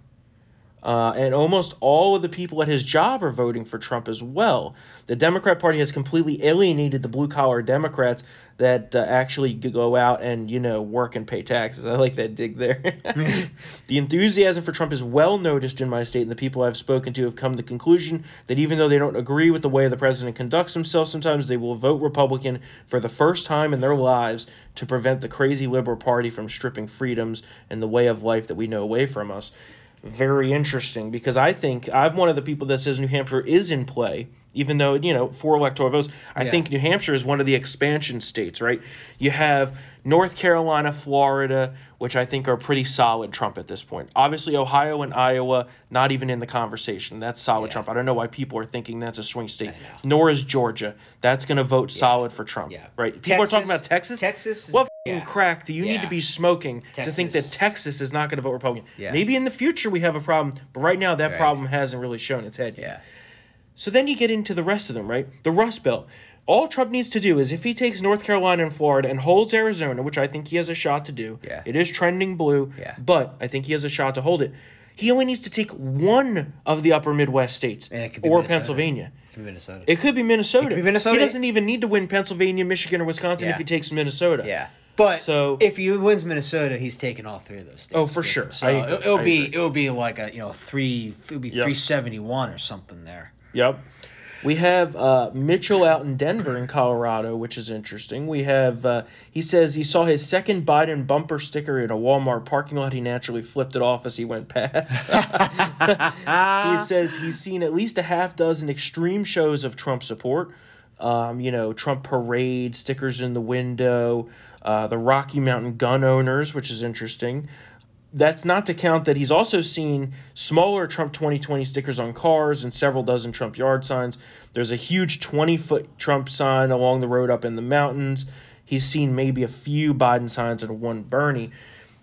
Uh, and almost all of the people at his job are voting for Trump as well. The Democrat Party has completely alienated the blue collar Democrats that uh, actually go out and you know work and pay taxes. I like that dig there. the enthusiasm for Trump is well noticed in my state, and the people I've spoken to have come to the conclusion that even though they don't agree with the way the president conducts himself, sometimes they will vote Republican for the first time in their lives to prevent the crazy liberal party from stripping freedoms and the way of life that we know away from us very interesting because I think I'm one of the people that says New Hampshire is in play, even though, you know, four electoral votes. I Yeah. think New Hampshire is one of the expansion states, right? You have North Carolina, Florida, which I think are pretty solid Trump at this point. Obviously, Ohio and Iowa, not even in the conversation. That's solid Yeah. Trump. I don't know why people are thinking that's a swing state. Nor is Georgia. That's going to vote solid for Trump, Yeah. right? People are talking about Texas. Texas is- What yeah. crack do you need to be smoking to think that Texas- Texas is not going to vote Republican? Yeah. Maybe in the future we have a problem, but right now that Right. problem hasn't really shown its head yet. Yeah. So then you get into the rest of them, right? The Rust Belt. All Trump needs to do is if he takes North Carolina and Florida and holds Arizona, which I think he has a shot to do. Yeah. It is trending blue, Yeah. but I think he has a shot to hold it. He only needs to take one of the upper Midwest states And it could be or Minnesota. Pennsylvania. From Minnesota. It could be Minnesota. Could be Minnesota. He doesn't even need to win Pennsylvania, Michigan, or Wisconsin Yeah. if he takes Minnesota. yeah. But So- if he wins Minnesota, he's taking all three of those states. Oh, for with sure. him. So I- it'll, it'll I be agree. it'll be like a you know three it'll be Yep. three seventy one or something there. Yep. We have uh, Mitchell out in Denver in Colorado, which is interesting. We have, uh, he says he saw his second Biden bumper sticker in a Walmart parking lot. He naturally flipped it off as he went past. he says he's seen at least a half dozen extreme shows of Trump support. Um, you know, Trump parade, stickers in the window, uh, the Rocky Mountain gun owners, which is interesting that's not to count that he's also seen smaller Trump 2020 stickers on cars and several dozen Trump yard signs. There's a huge 20 foot Trump sign along the road up in the mountains. He's seen maybe a few Biden signs and one Bernie.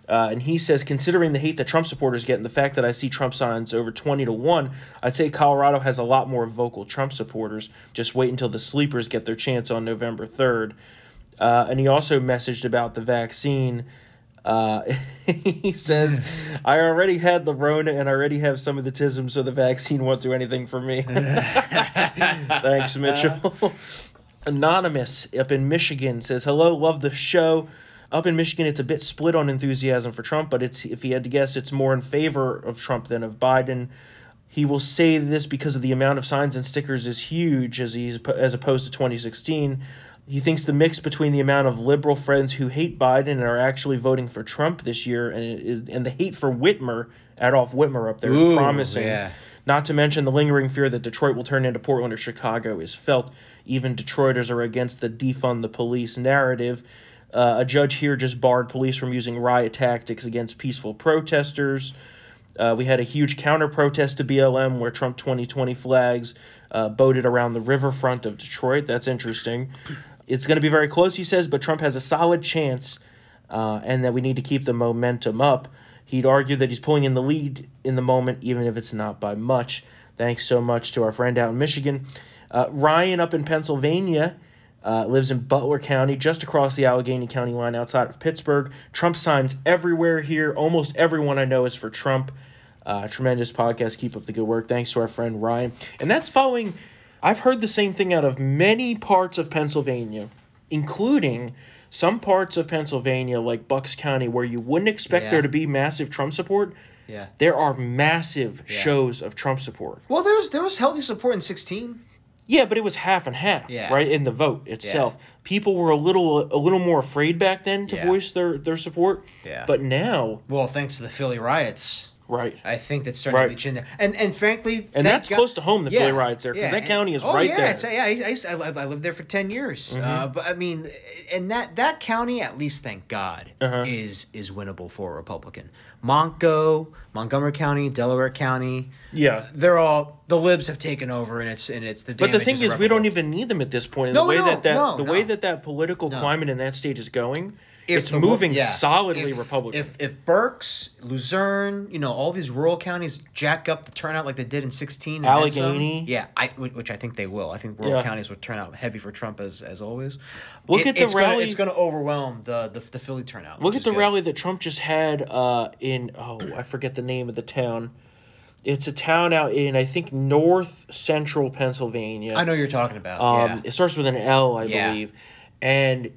Uh, and he says, considering the hate that Trump supporters get and the fact that I see Trump signs over 20 to 1, I'd say Colorado has a lot more vocal Trump supporters. Just wait until the sleepers get their chance on November 3rd. Uh, and he also messaged about the vaccine. Uh, he says, I already had the Rona and I already have some of the tism, so the vaccine won't do anything for me. Thanks, Mitchell. Anonymous up in Michigan says, Hello, love the show. Up in Michigan, it's a bit split on enthusiasm for Trump, but it's if he had to guess, it's more in favor of Trump than of Biden. He will say this because of the amount of signs and stickers is huge as he's as opposed to 2016. He thinks the mix between the amount of liberal friends who hate Biden and are actually voting for Trump this year, and and the hate for Whitmer, Adolf Whitmer up there, is Ooh, promising. yeah. Not to mention the lingering fear that Detroit will turn into Portland or Chicago is felt. Even Detroiters are against the defund the police narrative. Uh, a judge here just barred police from using riot tactics against peaceful protesters. Uh, we had a huge counter protest to BLM where Trump 2020 flags uh, boated around the riverfront of Detroit. That's interesting. It's going to be very close, he says, but Trump has a solid chance uh, and that we need to keep the momentum up. He'd argue that he's pulling in the lead in the moment, even if it's not by much. Thanks so much to our friend out in Michigan. Uh, Ryan up in Pennsylvania uh, lives in Butler County, just across the Allegheny County line outside of Pittsburgh. Trump signs everywhere here. Almost everyone I know is for Trump. Uh, tremendous podcast. Keep up the good work. Thanks to our friend Ryan. And that's following, I've heard the same thing out of many parts of Pennsylvania, including some parts of Pennsylvania, like Bucks County, where you wouldn't expect Yeah. there to be massive Trump support. Yeah. There are massive shows of Trump support. Well, there was there was healthy support in 16. Yeah, but it was half and half, Yeah. right? In the vote itself, people were a little a little more afraid back then to Yeah. voice their their support. Yeah. But now, Well, thanks to the Philly riots, right? I think that's starting Right. to leach in there. And and frankly, And thank that's close to home, the Philly riots there, 'cause that and- county is oh, right yeah, there. It's, yeah, I, I, I, lived- I lived there for ten years. Mm-hmm. Uh, but I mean, and that that county, at least, thank God, Uh-huh. is is winnable for a Republican. Montco, Montgomery County, Delaware County, Yeah. they're all the libs have taken over, and it's and it's the. But the thing is, we don't even need them at this point. No, the way no, that, that no, the way that that political climate in that state is going, it's the- moving yeah. solidly If- Republican. If if Berks, Luzerne, you know, all these rural counties jack up the turnout like they did in sixteen, and then some, Allegheny. yeah, I which I think they will. I think rural Yeah. counties will turn out heavy for Trump as as always. Look It- at the it's Gonna, rally- it's going to overwhelm the, the the Philly turnout. Look at the good. rally that Trump just had uh, in oh I forget the name of the town. It's a town out in I think north central Pennsylvania. I know you're talking about. Um, yeah. It starts with an L, I believe, and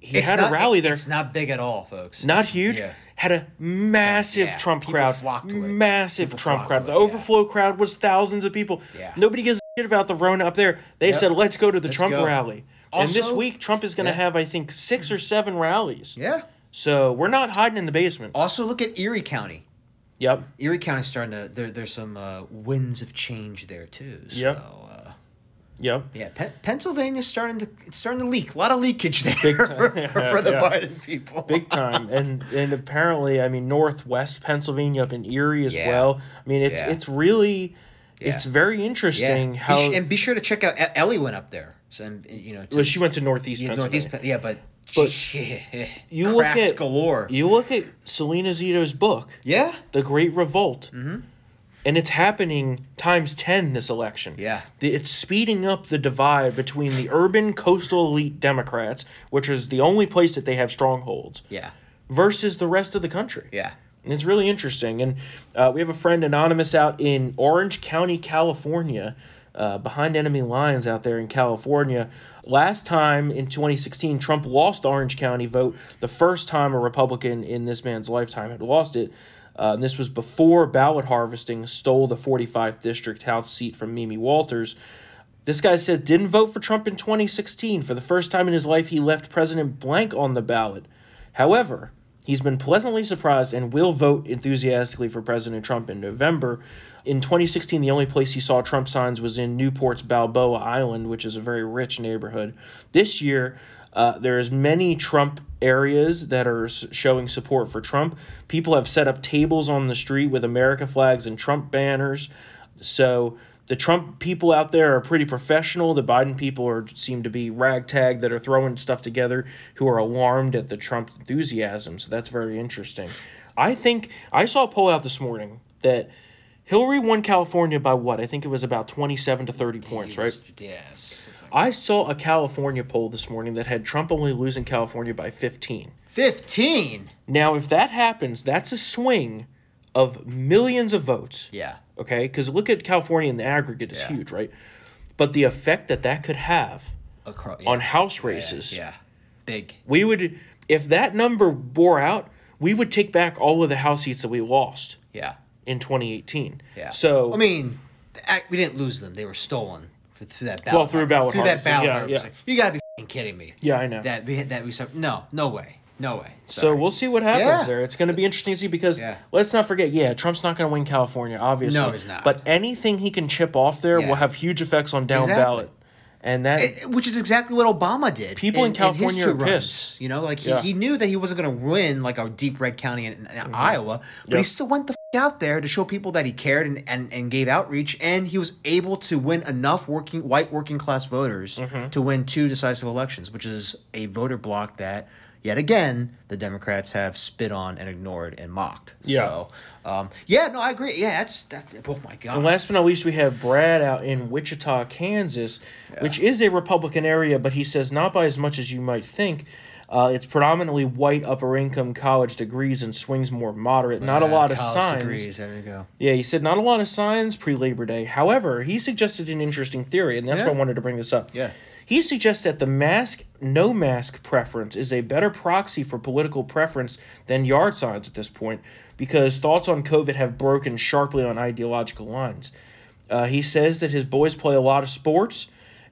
he It's had not- a rally it- there. It's not big at all, folks. not It's- huge. yeah. Had a massive Yeah, Trump crowd. flocked it. Massive People Trump crowd. to The it, yeah. overflow crowd was thousands of people. Yeah. Nobody gives a shit about the Rona up there. They Yep. said, "Let's go to the Let's Trump go. rally." and this week, Trump is going to have, I think, six or seven rallies. Yeah. So we're not hiding in the basement. Also, look at Erie County. Yep. Erie County's starting to there. There's some uh, winds of change there too. So, Yep. Uh, Yep. yeah, Pen- Pennsylvania's starting to it's starting to leak. A lot of leakage there Big time. for, for the Yeah. Biden people. big time and and apparently i mean northwest pennsylvania up in erie as Yeah. well i mean it's Yeah. it's really it's Yeah. very yeah. interesting Be how sh- and be sure to check out Ellie went up there. So and, you know, to, well, she went to northeast yeah, pennsylvania northeast. Yeah, but, But she, you look at- galore. you look at selena zito's book yeah, the great revolt mm-hmm. And it's happening times 10 this election Yeah. It's speeding up the divide between the urban coastal elite democrats which is the only place that they have strongholds yeah, versus the rest of the country yeah. And It's really interesting. And uh, we have a friend anonymous out in Orange County, California, uh, behind enemy lines out there in California. Last time in 2016, Trump lost the Orange County vote. The first time a Republican in this man's lifetime had lost it. Uh, this was before ballot harvesting stole the 45th district House seat from Mimi Walters. This guy says didn't vote for Trump in 2016. For the first time in his life, he left President blank on the ballot. However, he's been pleasantly surprised and will vote enthusiastically for President Trump in November. In 2016, the only place he saw Trump signs was in Newport's Balboa Island, which is a very rich neighborhood. This year, uh, there's many Trump areas that are showing support for Trump. People have set up tables on the street with America flags and Trump banners. So the Trump people out there are pretty professional. The Biden people are seem to be ragtag that are throwing stuff together who are alarmed at the Trump enthusiasm. So that's very interesting. I think I saw a poll out this morning that Hillary won California by what? I think it was about 27 to 30 points, right? Yes. I saw a California poll this morning that had Trump only losing California by 15. Fifteen. Now, if that happens, that's a swing of millions of votes. Yeah. Okay, because look at California in the aggregate is Yeah. huge, right? But the effect that that could have Across, on house races, Yeah. Big. we would, if that number bore out, we would take back all of the house seats that we lost Yeah. in 2018. Yeah. So I mean, we didn't lose them; they were stolen for, through that ballot. Well, through ballot through that ballot yeah, yeah. You gotta be fing kidding me. yeah, I know. That we that we sub- no no way no way. So we'll see what happens Yeah. there. It's going to be interesting to see because Yeah. let's not forget, yeah, Trump's not going to win California, obviously. No, he's not. But anything he can chip off there Yeah. will have huge effects on down Exactly. ballot. And that It- which is exactly what Obama did. People in his California two are runs. pissed. You know, like he, he knew that he wasn't going to win like a deep red county in, in Mm-hmm. Iowa, but he still went the out there to show people that he cared and, and, and gave outreach, and he was able to win enough working white working class voters Mm-hmm. to win two decisive elections, which is a voter block that yet again the Democrats have spit on and ignored and mocked. Yeah. So, um, yeah, no, I agree. Yeah, that's that, oh my god. And last but not least, we have Brad out in Wichita, Kansas, which is a Republican area, but he says not by as much as you might think. Uh, it's predominantly white upper income college degrees and swings more moderate. Not a lot of signs. Degrees, there you go. Yeah, he said not a lot of signs pre Labor Day. However, he suggested an interesting theory, and that's why I wanted to bring this up. Yeah. He suggests that the mask, no mask preference is a better proxy for political preference than yard signs at this point because thoughts on COVID have broken sharply on ideological lines. Uh, he says that his boys play a lot of sports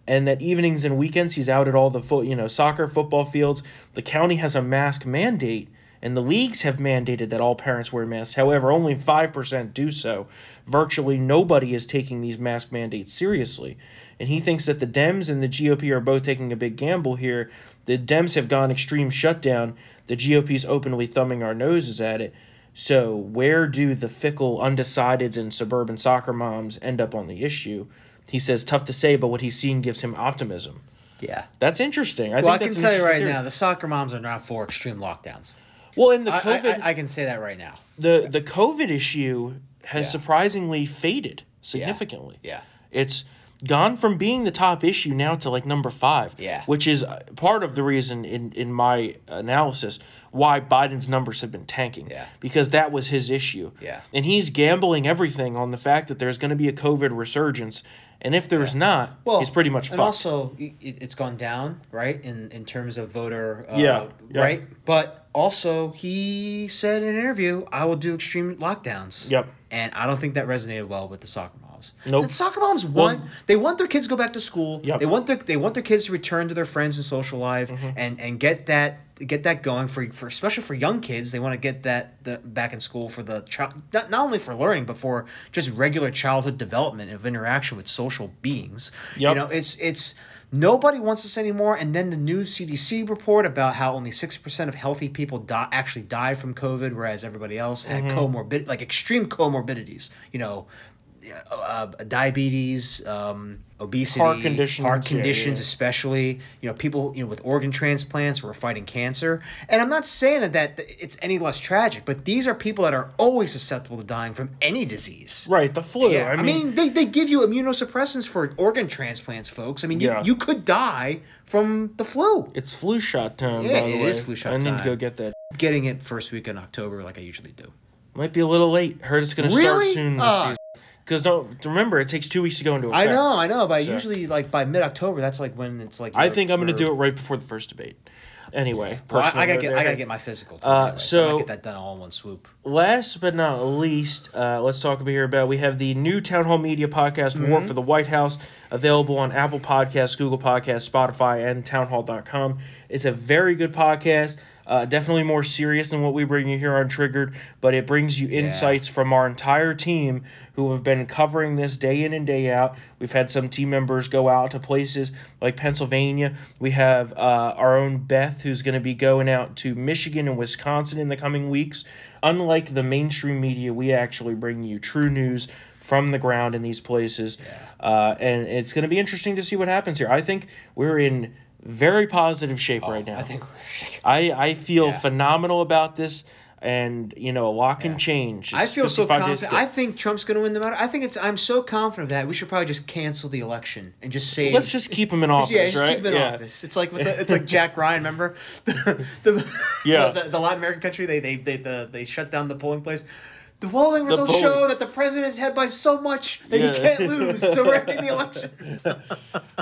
and that evenings and weekends he's out at all the fo- you know soccer football fields. The county has a mask mandate and the leagues have mandated that all parents wear masks. However only 5% do so. Virtually nobody is taking these mask mandates seriously. And he thinks that the dems and the gop are both taking a big gamble here. The dems have gone extreme shutdown. The gop is openly thumbing our noses at it. So where do the fickle undecideds and suburban soccer moms end up on the issue he says tough to say, but what he's seen gives him optimism. Yeah. That's interesting. I Well, I think can that's an tell you right theory. now, the soccer moms are not for extreme lockdowns. Well, in the COVID, I, I can say that right now. the the COVID issue has Yeah. surprisingly faded significantly. Yeah. It's gone from being the top issue now to like number five. Yeah. Which is uh, part of the reason in in my analysis why Biden's numbers have been tanking. Yeah. Because that was his issue. Yeah. And he's gambling everything on the fact that there's going to be a COVID resurgence, and if there's not, well, he's pretty much and fucked. also it, it's gone down right in in terms of voter uh, Yeah, yeah. right but also he said in an interview i will do extreme lockdowns Yep. and i don't think that resonated well with the soccer moms Nope. the soccer moms want they want their kids to go back to school Yep. they want their they want their kids to return to their friends and social life Mm-hmm. and and get that get that going for for especially for young kids they want to get that the, back in school for the child not, not only for learning but for just regular childhood development of interaction with social beings Yep. you know it's it's nobody wants this anymore and then the new cdc report about how only 6% of healthy people die, actually died from covid whereas everybody else had Mm-hmm. comorbid like extreme comorbidities you know uh, diabetes um, obesity Heart conditions, heart conditions yeah. especially you know people you know with organ transplants who are fighting cancer and i'm not saying that, that it's any less tragic but these are people that are always susceptible to dying from any disease right, the flu. yeah, I mean, they, they give you immunosuppressants for organ transplants, folks. I mean, you, Yeah. you could die from the flu. it's flu shot time. Yeah, it way. flu shot I need to go get that. Getting it first week in October, like I usually do. Might be a little late. Heard it's going to start soon this season. Because don't remember, it takes two weeks to go into Effect. I know, I know, but So- usually like by mid October, that's like when it's like. I think I'm going to do it right before the first debate. Anyway, Well, I, I gotta get. I gotta get my physical. Too, Uh, anyway, so, so- get that done all in one swoop. Last but not least, uh, let's talk about here about we have the new Townhall Media podcast, Mm-hmm. War for the White House, available on Apple Podcasts, Google Podcasts, Spotify, and townhall.com. It's a very good podcast. Uh, definitely more serious than what we bring you here on Triggered, but it brings you insights from our entire team who have been covering this day in and day out. We've had some team members go out to places like Pennsylvania. We have uh, our own Beth who's going to be going out to Michigan and Wisconsin in the coming weeks. Unlike the mainstream media, we actually bring you true news from the ground in these places. Uh, and it's going to be interesting to see what happens here. I think we're in very positive shape right now. Oh, I think. I, I feel Yeah. phenomenal about this. And, you know, a lot can change. I feel so 55 days to confident. I think Trump's going to win the matter. I think it's. I'm so confident of that. We should probably just cancel the election and just say. Let's just keep him in office, Yeah, just right? keep him in yeah. office. It's like it's like Jack Ryan. Remember, the, the Yeah. the, the Latin American country they they they the, they shut down the polling place. The polling results polling- show that the president is ahead by so much that Yeah. he can't lose. So we're ending the election.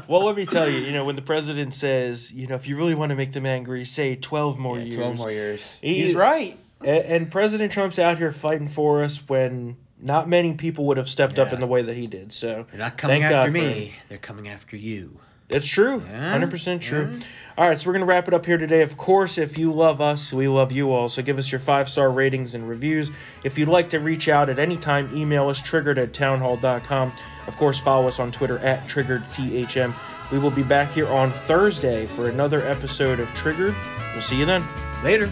Well, let me tell you, you know, when the president says, you know, if you really want to make them angry, say 12 more years. 12 more years. He- He's right. And, and President Trump's out here fighting for us when not many people would have stepped up in the way that he did. So They're not coming thank after God me. They're coming after you. It's true. Yeah, 100% true. All right, so we're going to wrap it up here today. Of course, if you love us, we love you all. So give us your five star ratings and reviews. If you'd like to reach out at any time, email us triggered at townhall.com. Of course, follow us on Twitter at triggeredthm. We will be back here on Thursday for another episode of Triggered. We'll see you then. Later.